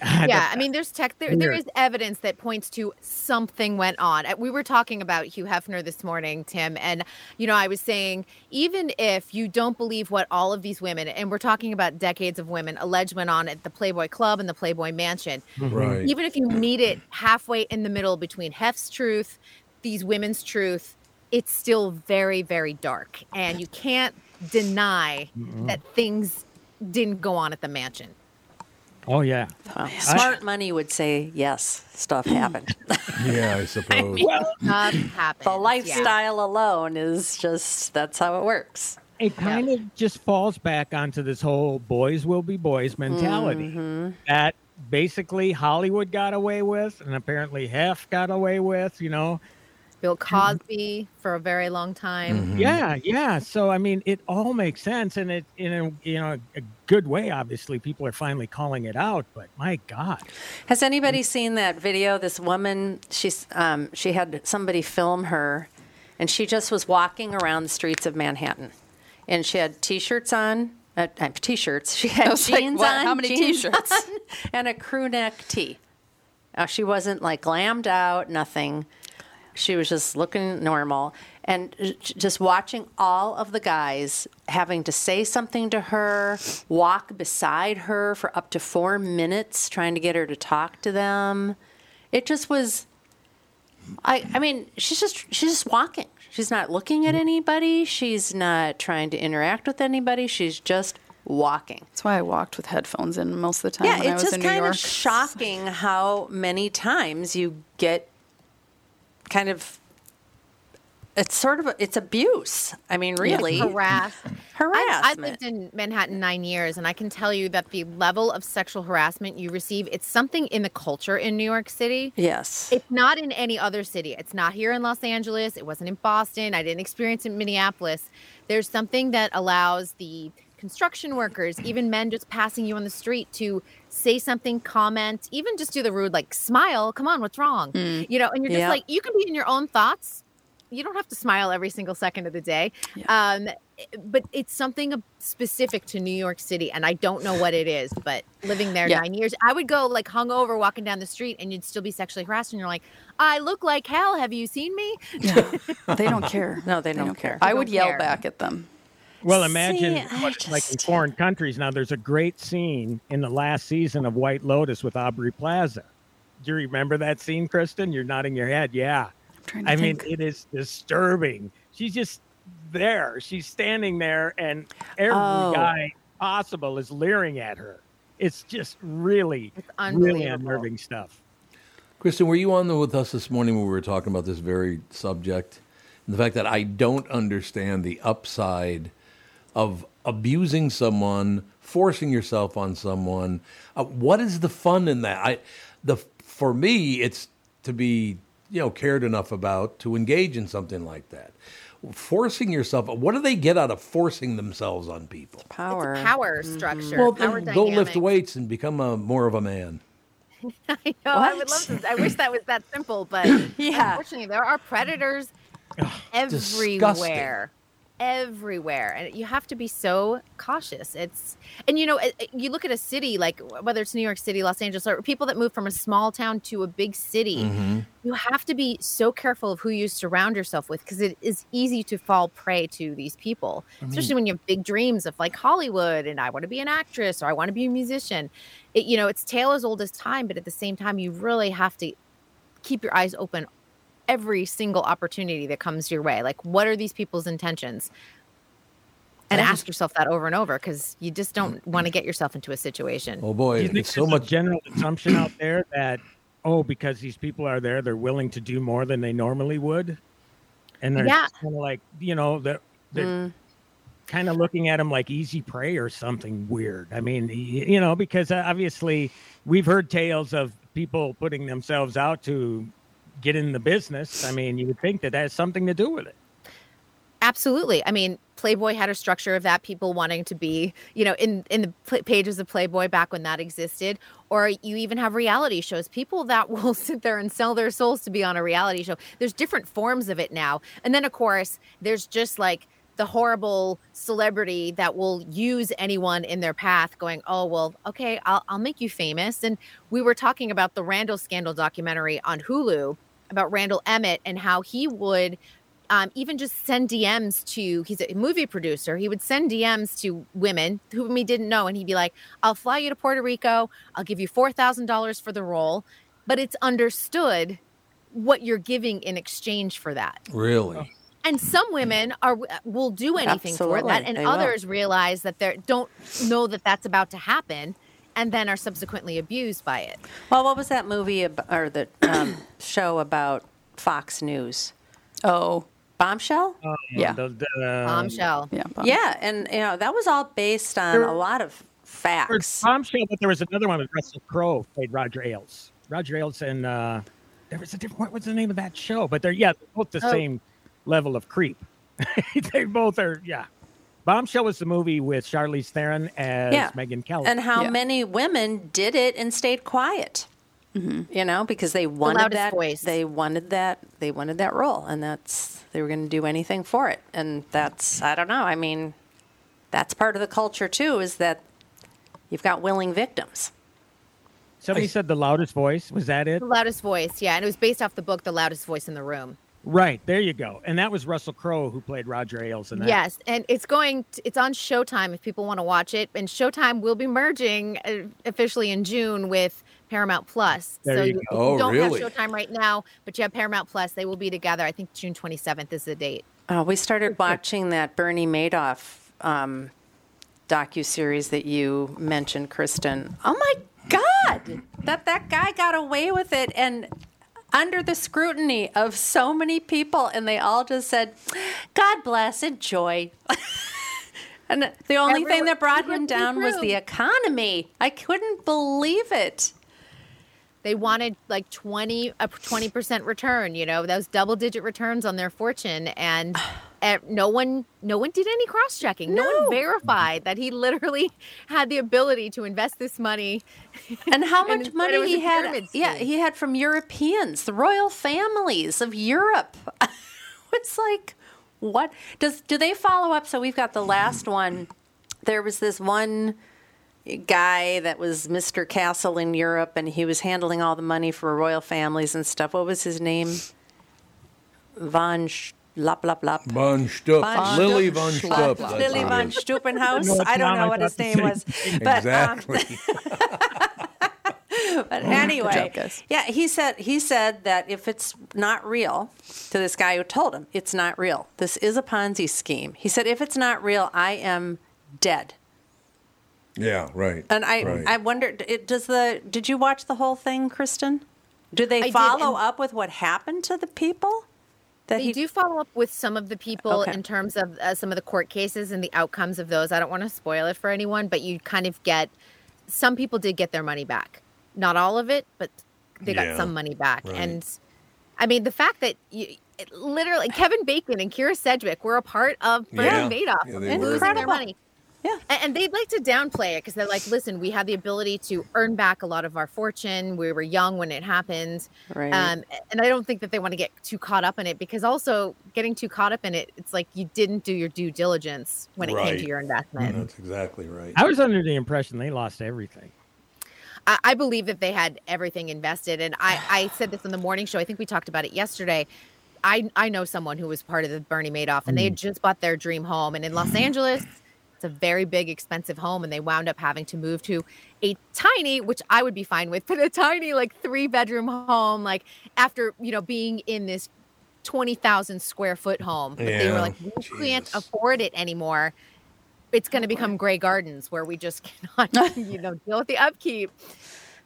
[LAUGHS] yeah, I mean, there's tech. There, there Weird. is evidence that points to something went on. Uh, We were talking about Hugh Hefner this morning, Tim, and you know, I was saying even if you don't believe what all of these women, and we're talking about decades of women, alleged went on at the Playboy Club and the Playboy Mansion. Right. Even if you meet it halfway in the middle between Hef's truth, these women's truth, it's still very, very dark, and you can't deny that things didn't go on at the mansion. Oh yeah. Well, smart money would say yes, stuff [CLEARS THROAT] happened. Yeah, I [LAUGHS] suppose. Stuff happened. the yeah. lifestyle alone is just that's how it works. It kind of just falls back onto this whole boys will be boys mentality Mm-hmm. that basically Hollywood got away with and apparently Hef got away with, you know. Bill Cosby for a very long time. Mm-hmm. Yeah, yeah. So I mean, it all makes sense, and it in a you know a good way. Obviously, people are finally calling it out. But my God, Has anybody seen that video? This woman, she's um, she had somebody film her, and she just was walking around the streets of Manhattan, and she had t-shirts on. Uh, uh, t-shirts. She had [LAUGHS] was like, jeans on. How many t-shirts? on, [LAUGHS] and a crew neck tee. Uh, she wasn't like glammed out. Nothing. She was just looking normal. And just watching all of the guys having to say something to her, walk beside her for up to four minutes, trying to get her to talk to them. It just was. I, I mean, she's just she's just walking. She's not looking at mm-hmm. anybody. She's not trying to interact with anybody. She's just walking. That's why I walked with headphones in most of the time Yeah, when I it's was just in New kind York. of shocking how many times you get kind of it's sort of it's abuse. I mean, really, Harass. I, I harassment. lived in Manhattan nine years, and I can tell you that the level of sexual harassment you receive, it's something in the culture in New York City. yes, It's not in any other city. It's not here in Los Angeles. It wasn't in Boston. I didn't experience it in Minneapolis. There's something that allows the construction workers, even men just passing you on the street, to say something, comment, even just do the rude, like smile. Come on, what's wrong? You know, and you're just Yeah. like, you can be in your own thoughts. You don't have to smile every single second of the day. Um, but it's something specific to New York City, and I don't know what it is. But living there Yeah. nine years, I would go like hungover, walking down the street, and you'd still be sexually harassed, and you're like, "I look like hell. Have you seen me?" [LAUGHS] they don't care. No, they don't care. I would yell care. back at them. Well, imagine See, I what it's like in foreign countries. Now, there's a great scene in the last season of White Lotus with Aubrey Plaza. Do you remember that scene, Kristen? You're nodding your head. Yeah. trying to I mean, it is disturbing. She's just there. She's standing there, and every Oh. guy possible is leering at her. It's just really, It's really unnerving stuff. Kristen, were you on the, with us this morning when we were talking about this very subject? And the fact that I don't understand the upside of abusing someone, forcing yourself on someone. Uh, what is the fun in that? I, the for me, it's to be you know cared enough about to engage in something like that. Forcing yourself. What do they get out of forcing themselves on people? power. It's a power structure. Well, power then go lift weights and become a more of a man. [LAUGHS] I know. I would love to. I wish that was that simple, but [COUGHS] Yeah. unfortunately, there are predators everywhere. Everywhere, and you have to be so cautious. It's and you know, it- it- you look at a city like whether it's New York City, Los Angeles, or people that move from a small town to a big city. Mm-hmm. You have to be so careful of who you surround yourself with because it is easy to fall prey to these people, especially when you have big dreams of like Hollywood and I want to be an actress or I want to be a musician. It, you know, it's tale as old as time, but at the same time, you really have to keep your eyes open every single opportunity that comes your way. Like, what are these people's intentions? And ask yourself that over and over because you just don't want to get yourself into a situation. Oh boy, you it's so much. general assumption out there that oh, because these people are there, they're willing to do more than they normally would, and they're Yeah. kind of like you know they're, they're kind of looking at them like easy prey or something weird. I mean, you know, because uh, obviously we've heard tales of people putting themselves out to get in the business. I mean, you would think that that has something to do with it. Absolutely. I mean, Playboy had a structure of that people wanting to be, you know, in in the pages of Playboy back when that existed, or you even have reality shows. People that [LAUGHS] will sit there and sell their souls to be on a reality show. There's different forms of it now. And then of course, there's just like the horrible celebrity that will use anyone in their path going oh well okay I'll, I'll make you famous and we were talking about the randall scandal documentary on hulu about randall emmett and how he would um, even just send dms to he's a movie producer he would send dms to women whom he didn't know and he'd be like i'll fly you to puerto rico i'll give you $4000 for the role but it's understood what you're giving in exchange for that Really? and some women are will do anything for that and they will. others realize that they don't know that that's about to happen and then are subsequently abused by it Well, what was that movie ab- or the um, [COUGHS] show about Fox News? Oh, Bombshell? yeah. The, the, bombshell yeah. Bob. yeah, and you know that was all based on There- a lot of There was facts. Bombshell, but there was another one with Russell Crowe played Roger Ailes. Roger Ailes and uh, there was a different. What was the name of that show? But they're yeah, they're both the Oh. same level of creep. [LAUGHS] they both are yeah. Bombshell was the movie with Charlize Theron as Yeah. Megyn Kelly. and how Yeah. many women did it and stayed quiet. Mm-hmm. You know, because they wanted loudest that. voice. They wanted that. They wanted that role, and that's they were going to do anything for it. And that's I don't know. I mean, that's part of the culture too. Is that you've got willing victims. Somebody said the loudest voice. Was that it? the loudest voice yeah and it was based off the book the loudest voice in the room Right there, you go. And that was Russell Crowe who played Roger Ailes in that. yes and it's going t it's on showtime if people want to watch it and showtime will be merging uh, officially in june with paramount plus There so you you, go. if you Oh, don't really? have showtime right now but you have paramount plus they will be together i think june 27th is the date Uh, we started watching that Bernie Madoff um, docu series that you mentioned, Kristen. Oh my God, that that guy got away with it, and under the scrutiny of so many people, and they all just said, "God bless, enjoy." [LAUGHS] and the only thing that brought him down was the economy. I couldn't believe it. they wanted like 20 a 20% return you know those double digit returns on their fortune and [SIGHS] no one no one did any cross checking no. No. one verified that he literally [LAUGHS] had the ability to invest this money [LAUGHS] And how much instead money he had? Yeah, he had from Europeans, the royal families of Europe. [LAUGHS] it's like, what does do they follow up? So we've got the last one. There was this one guy that was Mr. Castle in Europe, and he was handling all the money for royal families and stuff. What was his name? Von Sch- Lop Lop Lop. Von Stupp. Von Lily Stupp. Von Von- Stupp. that's Lily von it is. Stuppenhaus. You I don't know I what his name was. thing. But, um, Exactly. [LAUGHS] But anyway, job, yeah, he said he said that if it's not real, to this guy who told him it's not real. This is a Ponzi scheme. He said if it's not real, I am dead. yeah, right. And I right. I wondered, it, does the did you watch the whole thing, Kristen? Do they I follow and- up with what happened to the people? That They he do follow up with some of the people Okay. in terms of uh, some of the court cases and the outcomes of those. I don't want to spoil it for anyone, but you kind of get some people did get their money back. Not all of it, but they Yeah, got some money back. right. And I mean, the fact that you, it literally Kevin Bacon and Kyra Sedgwick were a part of Bernie Yeah. Madoff Yeah, they were. losing their money. Yeah. And, and they'd like to downplay it because they're like, listen, we had the ability to earn back a lot of our fortune. We were young when it happened. Right. Um, and I don't think that they want to get too caught up in it because also getting too caught up in it, it's like you didn't do your due diligence when it came to your investment. That's exactly right. I was under the impression they lost everything. I, I believe that they had everything invested. And I, I said this on the morning show. I think we talked about it yesterday. I, I know someone who was part of the Bernie Madoff and they had just bought their dream home. And in Los Angeles, it's a very big, expensive home. And they wound up having to move to a tiny, which I would be fine with, [LAUGHS] but a tiny, like three bedroom home, like after, you know, being in this 20,000 square foot home. But they were like, we can't afford it anymore. It's going to become gray gardens where we just [LAUGHS] cannot, [LAUGHS] you know, deal with the upkeep.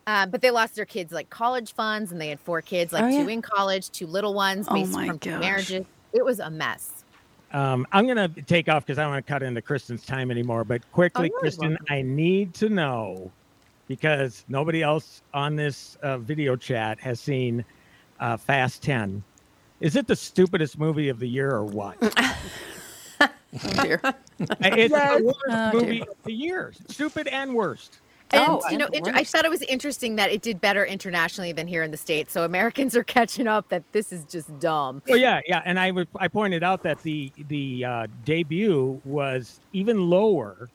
Um, but they lost their kids like college funds, and they had four kids, like Oh, yeah. two in college, two little ones, Oh based my from two gosh. marriages. It was a mess. Um, I'm going to take off because I don't want to cut into Kristen's time anymore. But quickly, you're Kristen, welcome. I need to know because nobody else on this uh, video chat has seen uh, Fast 10. Is it the stupidest movie of the year or what? [LAUGHS] Oh, dear. it's the worst Oh, movie dear. of the year. Stupid and worst. And Oh, you know, and inter- I thought it was interesting that it did better internationally than here in the states. So Americans are [LAUGHS] catching up that this is just dumb. Well, yeah, yeah, and I would I pointed out that the the uh, debut was even lower,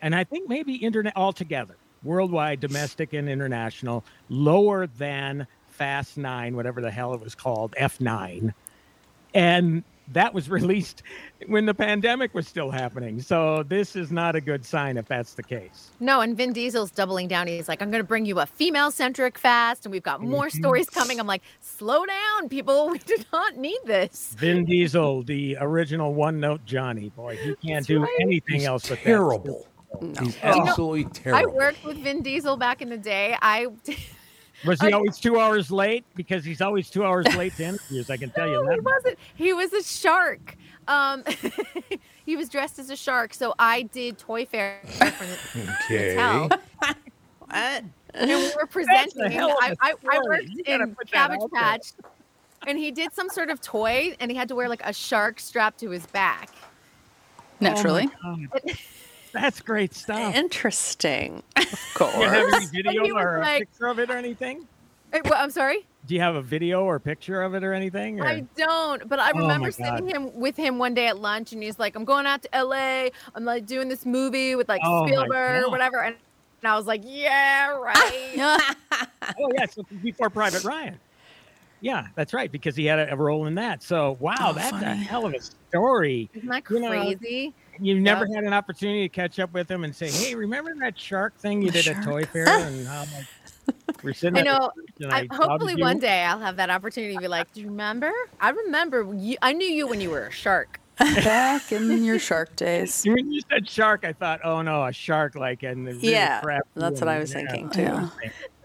and I think maybe internet altogether, worldwide, domestic and international, lower than Fast Nine, whatever the hell it was called, F nine, and that was [LAUGHS] released when the pandemic was still happening. So this is not a good sign if that's the case. No, and Vin Diesel's doubling down. He's like, I'm going to bring you a female centric fast, and we've got more mm-hmm. stories coming. I'm like, slow down, people. [LAUGHS] We do not need this. Vin Diesel, the original one note Johnny boy, he can't do right. anything He's else but that. terrible. No. He's Oh. absolutely I terrible. I worked with Vin Diesel back in the day. I [LAUGHS] Was he I- always two hours late? Because he's always two hours late to interviews. I can tell you [LAUGHS] No, he wasn't. He was a shark. Um, [LAUGHS] he was dressed as a shark. So I did Toy Fair for the Okay. hotel. [LAUGHS] What? and we were presenting. hell of I, a I, I story. worked in put Cabbage. Patch, and he did some sort of toy, and he had to wear like a shark strapped to his back. Naturally. Oh my God. That's great stuff. Interesting. [LAUGHS] Of course. Do you have any video he was or a like- picture of it or anything? Eh, well, I'm sorry. Do you have a video or picture of it or anything? Or? I don't, but I Oh remember God. sitting him with him one day at lunch, and he's like, "I'm going out to L.A. I'm like doing this movie with like Oh Spielberg or whatever," and, and I was like, "Yeah, right." [LAUGHS] oh yeah, so before Private Ryan. Yeah, that's right, because he had a, a role in that. So wow, Oh, that's a hell of a story. Isn't that You know, crazy? You never Yeah. had an opportunity to catch up with him and say, "Hey, remember that shark thing you The did at Toy. [LAUGHS] Fair?" And how like, we're sitting. I know. I, outed hopefully, you." one day I'll have that opportunity to be like, "Do you remember? I remember. You, I knew you when you were a shark." [LAUGHS] Back in your shark days. When you said shark, I thought, "Oh no, a shark!" Like and the really Yeah, that's what I was yeah. thinking too. Yeah.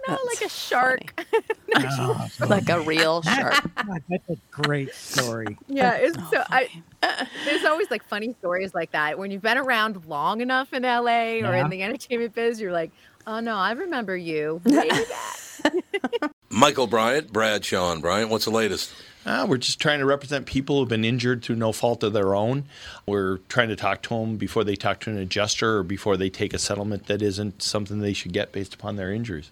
No, like a shark. [LAUGHS] Oh, Like a real shark. [LAUGHS] That's a great story. yeah, it's so. I, [LAUGHS] there's always like funny stories like that when you've been around long enough in LA or Yeah. in the entertainment biz. You're like, "Oh no, I remember you." Michael Bryant, Brad Sean Bryant. What's the latest? Uh, we're just trying to represent people who've been injured through no fault of their own. We're trying to talk to them before they talk to an adjuster or before they take a settlement that isn't something they should get based upon their injuries.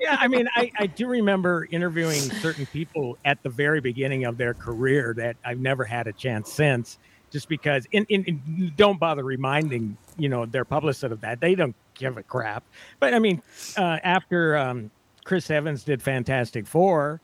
Yeah, I mean, I, I do remember interviewing certain people at the very beginning of their career that I've never had a chance since, just because. And, and, and don't bother reminding you know their publicist of that; they don't give a crap. But I mean, uh, after um, Chris Evans did Fantastic Four,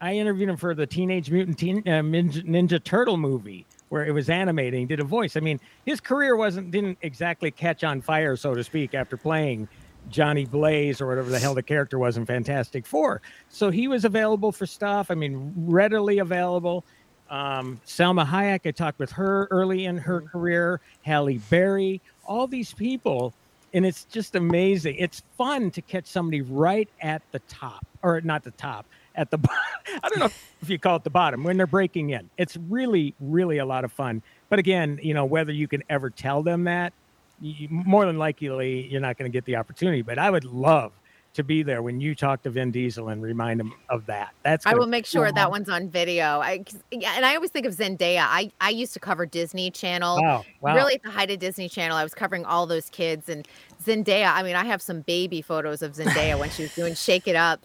I interviewed him for the Teenage Mutant Teen, uh, Ninja, Ninja Turtle movie where it was animating. Did a voice. I mean, his career wasn't didn't exactly catch on fire, so to speak, after playing Johnny Blaze or whatever the hell the character was in Fantastic Four. So he was available for stuff. I mean, readily available. Um, Salma Hayek, I talked with her early in her career. Halle Berry, all these people, and it's just amazing. It's fun to catch somebody right at the top, or not the top, at the [LAUGHS] bottom. I don't know if you call it the bottom when they're breaking in. It's really, really a lot of fun. But again, you know, whether you can ever tell them that, you, more than likely you're not going to get the opportunity. But I would love to be there when you talk to Vin Diesel and remind him of that. That's I will make sure that one's on video. I and I always think of Zendaya. I I used to cover Disney Channel. Wow, wow. Really at the height of Disney Channel, I was covering all those kids and Zendaya. I mean, I have some baby photos of Zendaya when she was doing [LAUGHS] Shake It Up.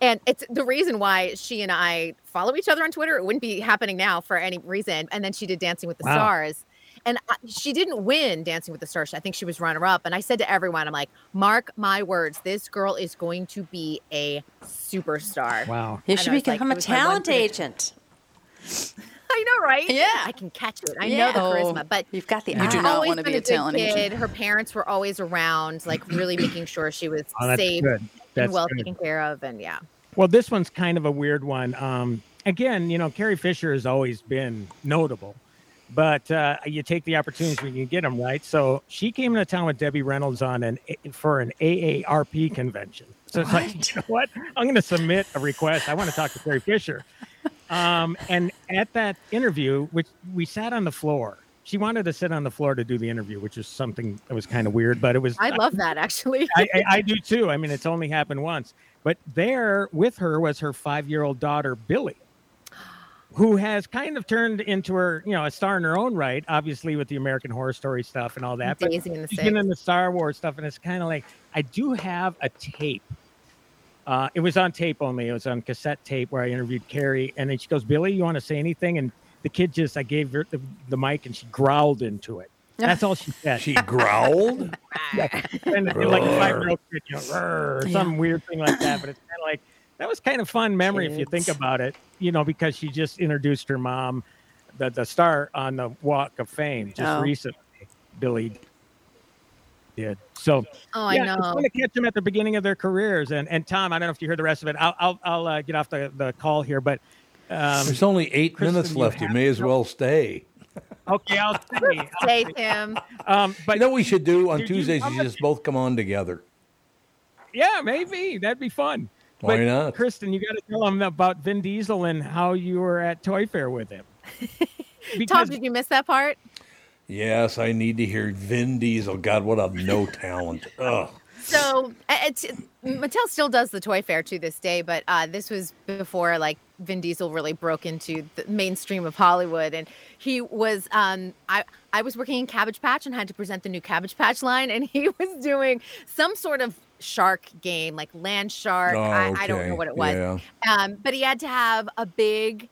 And it's the reason why she and I follow each other on Twitter. It wouldn't be happening now for any reason. And then she did Dancing with the Wow. Stars. And I- she didn't win Dancing with the Stars. I think she was runner up. And I said to everyone, I'm like, mark my words, this girl is going to be a superstar. Wow. You And should I was like, become a was my one talent agent. [LAUGHS] I know, right? Yeah. I can catch it. I Yeah. know the Oh, charisma, but you've got the You do eye. not always wanna been be a good talent agent. Her parents were always around, like really [CLEARS THROAT] making sure she was Oh, that's safe good. That's and well good. taken care of. And yeah. Well, this one's kind of a weird one. Um, again, you know, Carrie Fisher has always been notable, but uh, you take the opportunities when you get them, right? So she came into town with Debbie Reynolds on an for an AARP convention. So it's like, you know what? I'm going to submit a request. I want to talk to Carrie Fisher. Um, and at that interview, which we sat on the floor, she wanted to sit on the floor to do the interview, which is something that was kind of weird, but it was. I love that actually. [LAUGHS] I, I, I do too. I mean, it's only happened once. But there with her was her five year old daughter, Billie, who has kind of turned into her, you know, a star in her own right, obviously with the American Horror Story stuff and all that. But Daisy and the she's Six. been in the Star Wars stuff, and it's kind of like I do have a tape. Uh, it was on tape only. It was on cassette tape where I interviewed Carrie, and then she goes, "Billie, you want to say anything?" And the kid just, I gave her the, the mic, and she growled into it. That's all she [LAUGHS] said. She growled. [LAUGHS] and and like a five year old kid, you know, or some weird thing like that. But it's kind of like that was kind of fun memory if you think about it, you know, because she just introduced her mom, the the star on the Walk of Fame just Oh. recently. Billie did so. Oh, I yeah, It's know. fun to catch them at the beginning of their careers. And and Tom, I don't know if you heard the rest of it. I'll I'll, I'll uh, get off the, the call here, but um, There's only eight Kristen, minutes left. You have may as no- well stay. okay, I'll [LAUGHS] stay. I'll stay. Tim. Um, but You know what we should do on you- Tuesdays? how You much- just both come on together. Yeah, maybe that'd be fun. Why But, not? Kristen? You got to tell them about Vin Diesel and how you were at Toy Fair with him. [LAUGHS] Tom, did you miss that part? Yes, I need to hear Vin Diesel. God, what a no [LAUGHS] talent. Ugh. So it's, Mattel still does the toy fair to this day, but uh, this was before like Vin Diesel really broke into the mainstream of Hollywood, and he was. Um, I I was working in Cabbage Patch and had to present the new Cabbage Patch line, and he [LAUGHS] was doing some sort of shark game, like land shark. Oh, I, I don't know what it was, Yeah. um, but he had to have a big.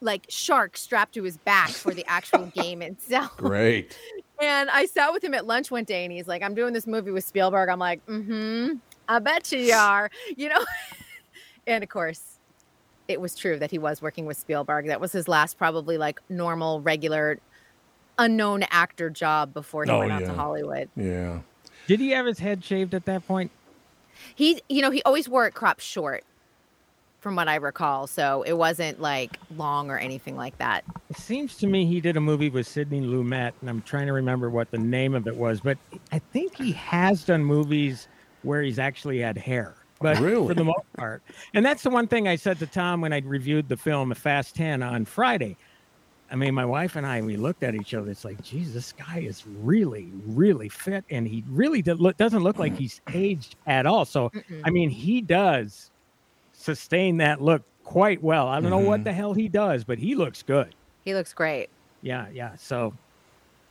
Like shark strapped to his back for the actual [LAUGHS] game itself. Great. And I sat with him at lunch one day and he's like, I'm doing this movie with Spielberg. I'm like, mm hmm. I bet you [LAUGHS] are. You know? [LAUGHS] and of course, it was true that he was working with Spielberg. That was his last, probably like normal, regular, unknown actor job before he Oh, went out to. Hollywood. Yeah. Did he have his head shaved at that point? He, you know, he always wore it cropped short, from what I recall. So it wasn't like long or anything like that. It seems to me he did a movie with Sidney Lumet, and I'm trying to remember what the name of it was, but I think he has done movies where he's actually had hair. But Really? for the most part. And that's the one thing I said to Tom when I reviewed the film A Fast 10 on Friday. I mean, my wife and I, we looked at each other. It's like, geez, this guy is really, really fit, and he really do- look, doesn't look like mm-hmm. he's aged at all. So, I mean, he does sustain that look quite well. I don't know what mm-hmm. the hell he does, but he looks good. He looks great. Yeah, yeah. So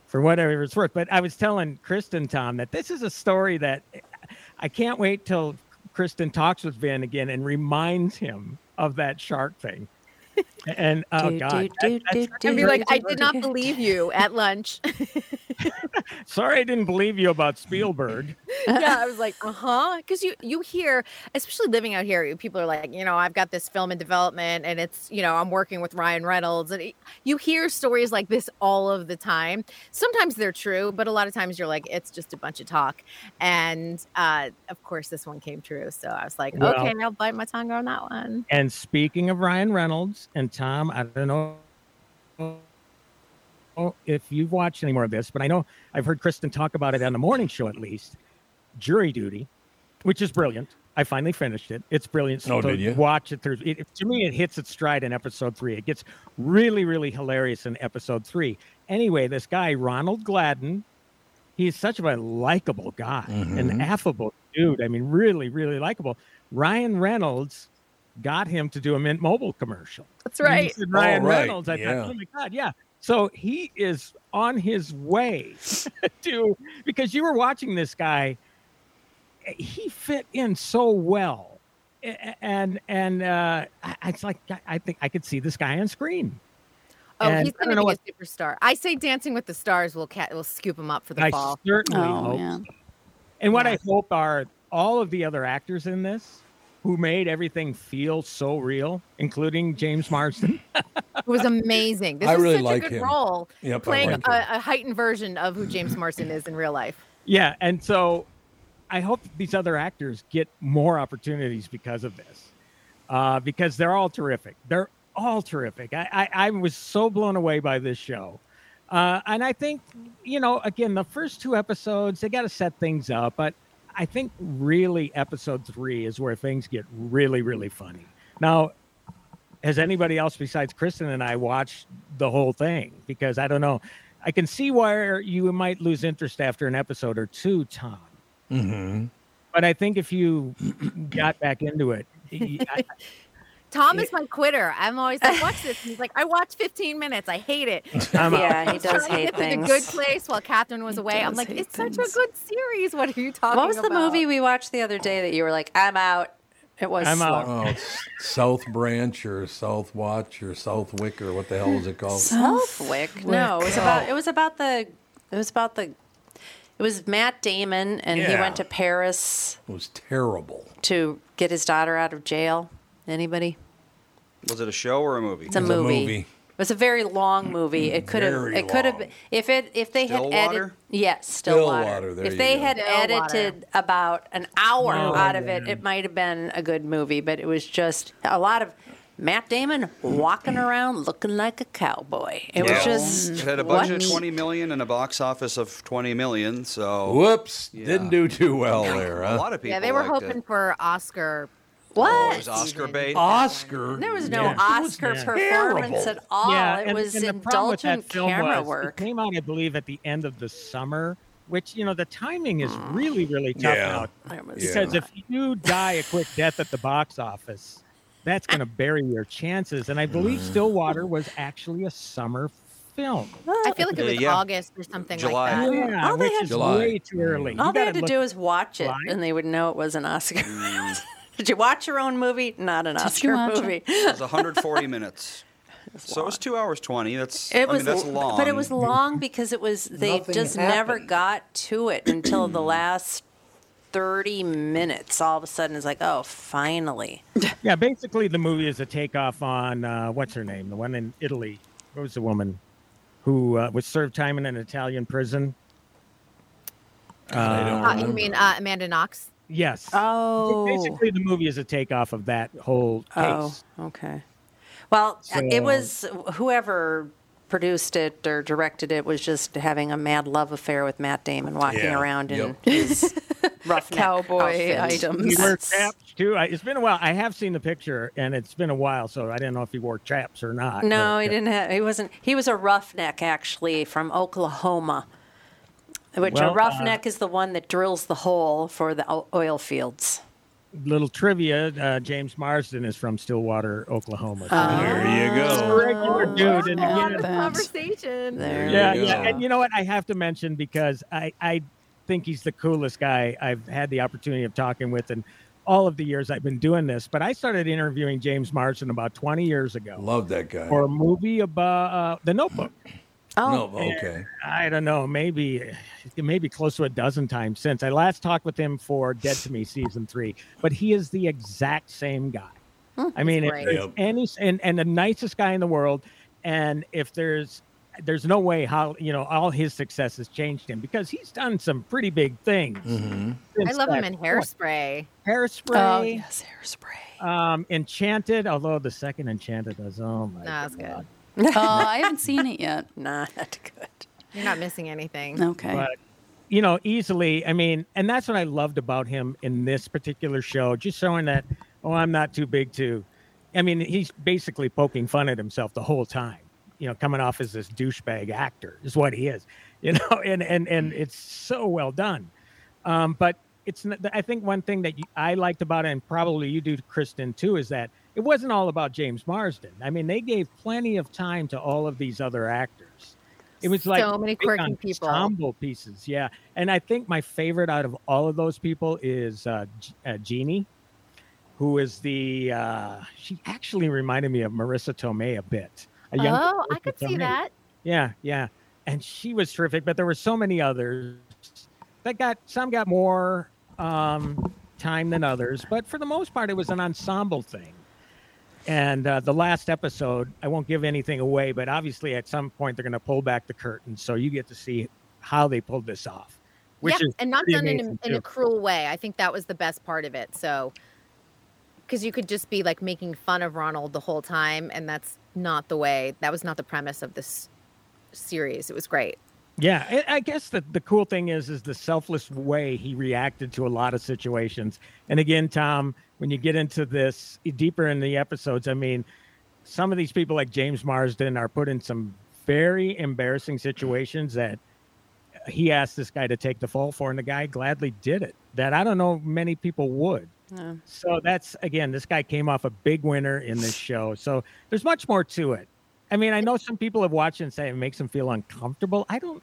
for whatever it's worth. But I was telling Kristen Tom that this is a story that eh, I can't wait till Kristen talks with Vin again and reminds him of that shark thing. And oh Do, god, do, that- do, And be like, I did not believe you at lunch. [LAUGHS] sorry I didn't believe you about Spielberg. [LAUGHS] yeah, I was like, uh huh. Because you you hear, especially living out here, people are like, you know, I've got this film in development, and it's, you know, I'm working with Ryan Reynolds, and it- you hear stories like this all of the time. Sometimes they're true, but a lot of times you're like, it's just a bunch of talk. And uh, of course, this one came true, so I was like, Well- okay, I'll bite my tongue on that one. And speaking of Ryan Reynolds and Tom, I don't know if you've watched any more of this, but I know I've heard Kristen talk about it on the morning show at least. Jury Duty, which is brilliant. I finally finished it. It's brilliant. Oh, So did you? Watch it through. It, to me, it hits its stride in episode three. It gets really, really hilarious in episode three. Anyway, this guy Ronald Gladden, he's such a likable guy, an mm-hmm. affable dude. I mean, really, really likable. Ryan Reynolds got him to do a Mint Mobile commercial. That's right. said Ryan Oh, right. Reynolds. I Yeah. thought, oh my god, yeah. So he is on his way [LAUGHS] to because you were watching this guy. He fit in so well, and and uh, I- it's like I- I think I could see this guy on screen. Oh, And he's I going to know be a superstar. I say Dancing with the Stars will ca- will scoop him up for the I fall. certainly Oh hope. man. And what I hope are all of the other actors in this who made everything feel so real, including James Marsden. [LAUGHS] It was amazing. This I is really such like a good him. role. Yep, playing like a, a heightened version of who James [LAUGHS] Marsden is in real life. Yeah, and so I hope these other actors get more opportunities because of this, uh, because they're all terrific. They're all terrific. I, I, I was so blown away by this show. Uh, and I think, you know, again, the first two episodes, they got to set things up. But I think really episode three is where things get really, really funny. Now, has anybody else besides Kristen and I watched the whole thing? Because I don't know. I can see where you might lose interest after an episode or two, Tom. Mm-hmm. But I think if you got back into it, [LAUGHS] I- Tom is my quitter. I'm always like, watch this. And [LAUGHS] he's like, I watched 15 minutes. I hate it. [LAUGHS] I'm out. Yeah, he [LAUGHS] does Trying to hate get to things. The good place while Catherine was away. I'm like, hate it's such a good series. What are you talking about? What was the movie we watched the other day that you were like, I'm out? It was I'm slow. out. Oh, South Branch or South Watch or South Wick or what the hell is it called? Southwick. No, it was about it was about the it was about the it was Matt Damon and he went to Paris It was terrible. to get his daughter out of jail. Anybody? Was it a show or a movie? It's a It was a movie. movie. It was a very long movie. It could have Very it could have long. if it if they had edited Stillwater? yes, Stillwater. Stillwater, there if you they go. had Stillwater. edited about an hour No, out of it, it might have been a good movie, but it was just a lot of Matt Damon walking around looking like a cowboy. It Yeah. was just It had a what? budget of 20 million and a box office of 20 million. So Whoops! Yeah. Didn't do too well there, a huh? lot of people. Yeah, they were liked hoping it. for Oscar. Oh, What? it was Oscar bait. Oscar. There was no Yeah. Oscar Yeah. performance Terrible. at all. yeah, it and, was and the problem with that indulgent film camera was work. it came out, I believe, at the end of the summer, which you know the timing is really, really tough Yeah. now. It was- Because Yeah. if you die a quick death at the box office, that's going to bury your chances. And I believe Mm. Stillwater was actually a summer film. I feel like it Uh, was yeah. August or something July. like that. Yeah, All they had- is July. way too early. All You they gotta had to look- do is watch it, July? and they would know it was an Oscar. [LAUGHS] Did you watch your own movie? Not an Did Oscar you watch it? movie. It was 140 [LAUGHS] minutes. So it was two hours 20. That's It I was, mean, that's long. but it was long because it was they Nothing just never got to it until the last thirty minutes. All of a sudden, it's like, oh, finally. [LAUGHS] Yeah, basically the movie is a takeoff on uh, what's her name, the one in Italy. What was the woman who uh, was served time in an Italian prison? I don't Uh, you mean uh, Amanda Knox? Yes. Oh, Basically, the movie is a takeoff of that whole case. oh, okay. Well, uh, it was whoever produced it or directed it was just having a mad love affair with Matt Damon, walking Yeah, around in yep. his [LAUGHS] roughneck Cowboy outfit. items. He wore chaps too. I, it's been a while. I have seen the picture, and it's been a while, so I didn't know if he wore chaps or not. No, but, he uh, didn't have. He wasn't. He was a roughneck, actually, from Oklahoma. Which Well, a uh, roughneck is the one that drills the hole for the oil fields. Little trivia: uh, James Marsden is from Stillwater, Oklahoma. So There you go. regular dude, and Yeah. again, that. Conversation. There. yeah, yeah, and you know what? I have to mention because I I think he's the coolest guy I've had the opportunity of talking with, and all of the years I've been doing this, but I started interviewing James Marsden about 20 years ago Love that guy. for a movie about uh, The Notebook. Oh, no, okay. I don't know, maybe maybe close to a dozen times since I last talked with him for Dead to Me season three. But he is the exact same guy. I mean, if great. any and and the nicest guy in the world, and if there's there's no way how you know all his success has changed him because he's done some pretty big things. Mm-hmm. I love him in point. Hairspray. Hairspray. Oh yes, hairspray. Um, Enchanted, although the second Enchanted was oh my No, that's god. Good. [LAUGHS] oh, I haven't seen it yet. [LAUGHS] not good. You're not missing anything. Okay. But you know, easily, I mean, and that's what I loved about him in this particular show, just showing that, oh, I'm not too big to. I mean, he's basically poking fun at himself the whole time. You know, coming off as this douchebag actor is what he is. [LAUGHS] You know, and and and it's so well done. Um, but it's I think one thing that you, I liked about it, and probably you do, Kristen, too, is that it wasn't all about James Marsden. I mean, they gave plenty of time to all of these other actors. It was like So many quirky people. ensemble pieces, yeah. And I think my favorite out of all of those people is uh, G- uh, Jeannie, who is the. Uh, she actually reminded me of Marisa Tomei a bit. A young Oh, I Marisa could see that. Yeah, yeah. And she was terrific, but there were so many others that got some got more um, time than others, but for the most part, it was an ensemble thing. And uh, the last episode, I won't give anything away, but obviously at some point they're going to pull back the curtain, so you get to see how they pulled this off. Which yeah, is and not done in a, in a cruel way. I think that was the best part of it. So, because you could just be like making fun of Ronald the whole time, and that's not the way. That was not the premise of this series. It was great. Yeah, I I guess the, the cool thing is is the selfless way he reacted to a lot of situations. And again, Tom, when you get into this deeper in the episodes, I mean, some of these people like James Marsden are put in some very embarrassing situations that he asked this guy to take the fall for, and the guy gladly did it. That I don't know many people would. No. So that's again, this guy came off a big winner in this show. So there's much more to it. I mean, I know some people have watched and say it makes them feel uncomfortable. I don't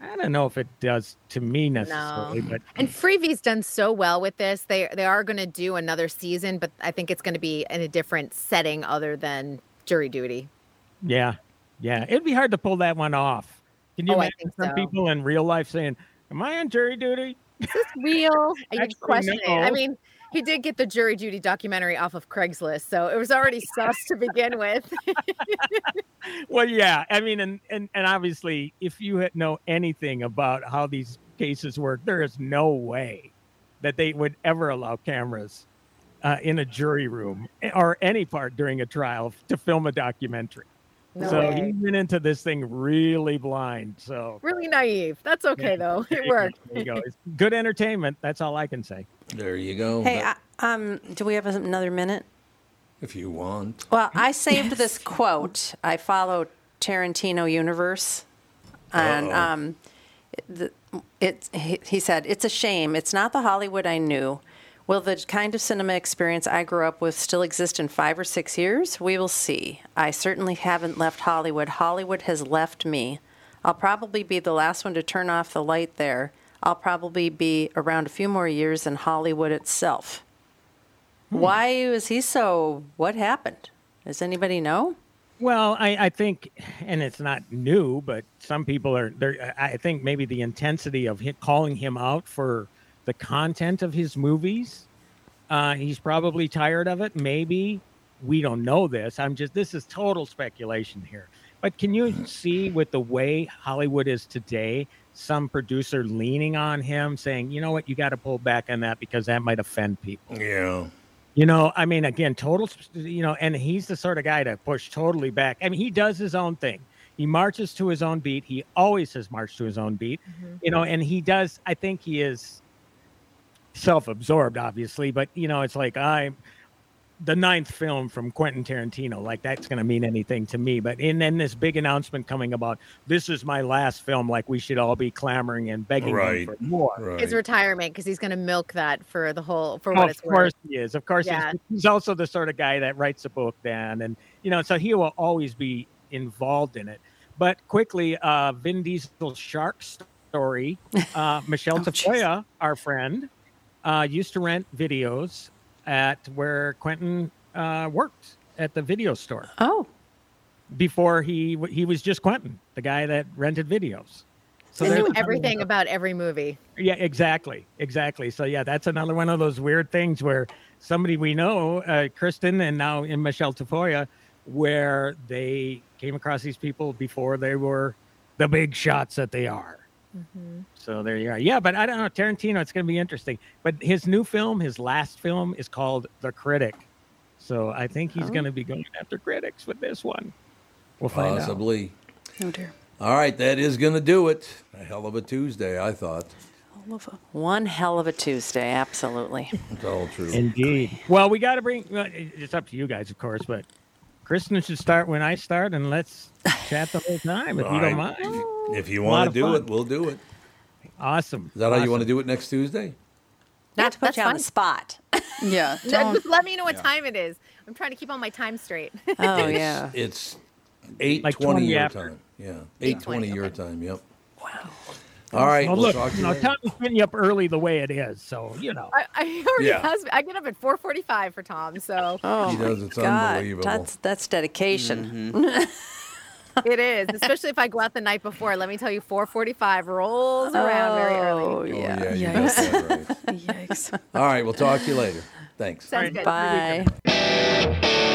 I don't know if it does to me necessarily, No. but And Freevee's done so well with this. They they are going to do another season, but I think it's going to be in a different setting other than jury duty. yeah. Yeah. It'd be hard to pull that one off. Can you Oh, imagine some so. people in real life saying, Am I on jury duty? Is this real? [LAUGHS] I Actually, would question. I mean, he did get the jury duty documentary off of Craigslist, so it was already sus to begin with. [LAUGHS] Well, yeah. I mean, and, and, and obviously, if you had- know anything about how these cases work, there is no way that they would ever allow cameras uh, in a jury room or any part during a trial to film a documentary. No so way. he went into this thing really blind. So Really naive. That's okay Yeah. though. [LAUGHS] It worked. There you go. It's good entertainment. That's all I can say. There you go. Hey, I, um, do we have another minute? if you want. Well, I [LAUGHS] saved this quote. I follow Tarantino Universe, and um, the, it, he, he said, "It's a shame. It's not the Hollywood I knew. Will the kind of cinema experience I grew up with still exist in five or six years? We will see. I certainly haven't left Hollywood. Hollywood has left me. I'll probably be the last one to turn off the light there. I'll probably be around a few more years in Hollywood itself." Why is he so? What happened? Does anybody know? Well, I, I think, and it's not new, but some people are there. I think maybe the intensity of him calling him out for the content of his movies. Uh, he's probably tired of it. Maybe we don't know this. I'm just this is total speculation here. But can you see with the way Hollywood is today, some producer leaning on him, saying, "You know what, you got to pull back on that because that might offend people." Yeah. You know, I mean, again, total, you know, and he's the sort of guy to push totally back. I mean, he does his own thing. He marches to his own beat. He always has marched to his own beat, mm-hmm. you know, and he does. I think he is self absorbed, obviously, but, you know, it's like I'm the ninth film from Quentin Tarantino. Like, that's going to mean anything to me. But, and then this big announcement coming about this is my last film, like, we should all be clamoring and begging him Right. for more. Right. His retirement because he's going to milk that for the whole for Oh, what of it's course worth. he is. Of course Yeah. he's, he's also the sort of guy that writes a book then, and you know, so he will always be involved in it. But quickly, uh, Vin Diesel's shark story. Uh, Michelle [LAUGHS] Oh, jeez. Tafoya, our friend, uh, used to rent videos at where Quentin uh, worked at the video store Oh, before he he was just Quentin, the guy that rented videos. So there's knew everything about every movie. Yeah, exactly, exactly. So yeah, that's another one of those weird things where somebody we know, uh, Kristen, and now in Michelle Tafoya, where they came across these people before they were the big shots that they are. So there you are. Yeah, but I don't know Tarantino. It's going to be interesting. But his new film, his last film, is called The Critic. So I think he's going to be going after critics with this one. We'll find out. Possibly. Oh dear. All right, that is going to do it. A hell of a Tuesday, I thought. one hell of a Tuesday. Absolutely. [LAUGHS] It's all true. Indeed. Well, we got to bring. Well, it's up to you guys, of course, but Kristen should start when I start, and let's chat the whole time if you don't All right. mind. if you want to do fun. it, we'll do it. Awesome. Is that how you want to do it next Tuesday? Not to put that's you on fine. the spot. [LAUGHS] Yeah. [LAUGHS] Don't. Just let me know what time it is. I'm trying to keep all my time straight. Oh [LAUGHS] It's- yeah. It's eight Like twenty your after. time. Yeah, 8:20, twenty your okay. time. Yep. Wow. All right. Well, we'll look, talk to you you know, later. Tommy's getting you up early the way it is, so you know. I, I already Yeah. has. I get up at 4:45 for Tom, so Oh He my does, it's God. unbelievable. That's that's dedication. Mm-hmm. It is. Especially if I go out the night before. Let me tell you, 4:45 rolls around very early. Oh Oh, yeah. yeah, Yikes. right. [LAUGHS] Yikes. All right, we'll talk to you later. Thanks. Sounds good. Bye.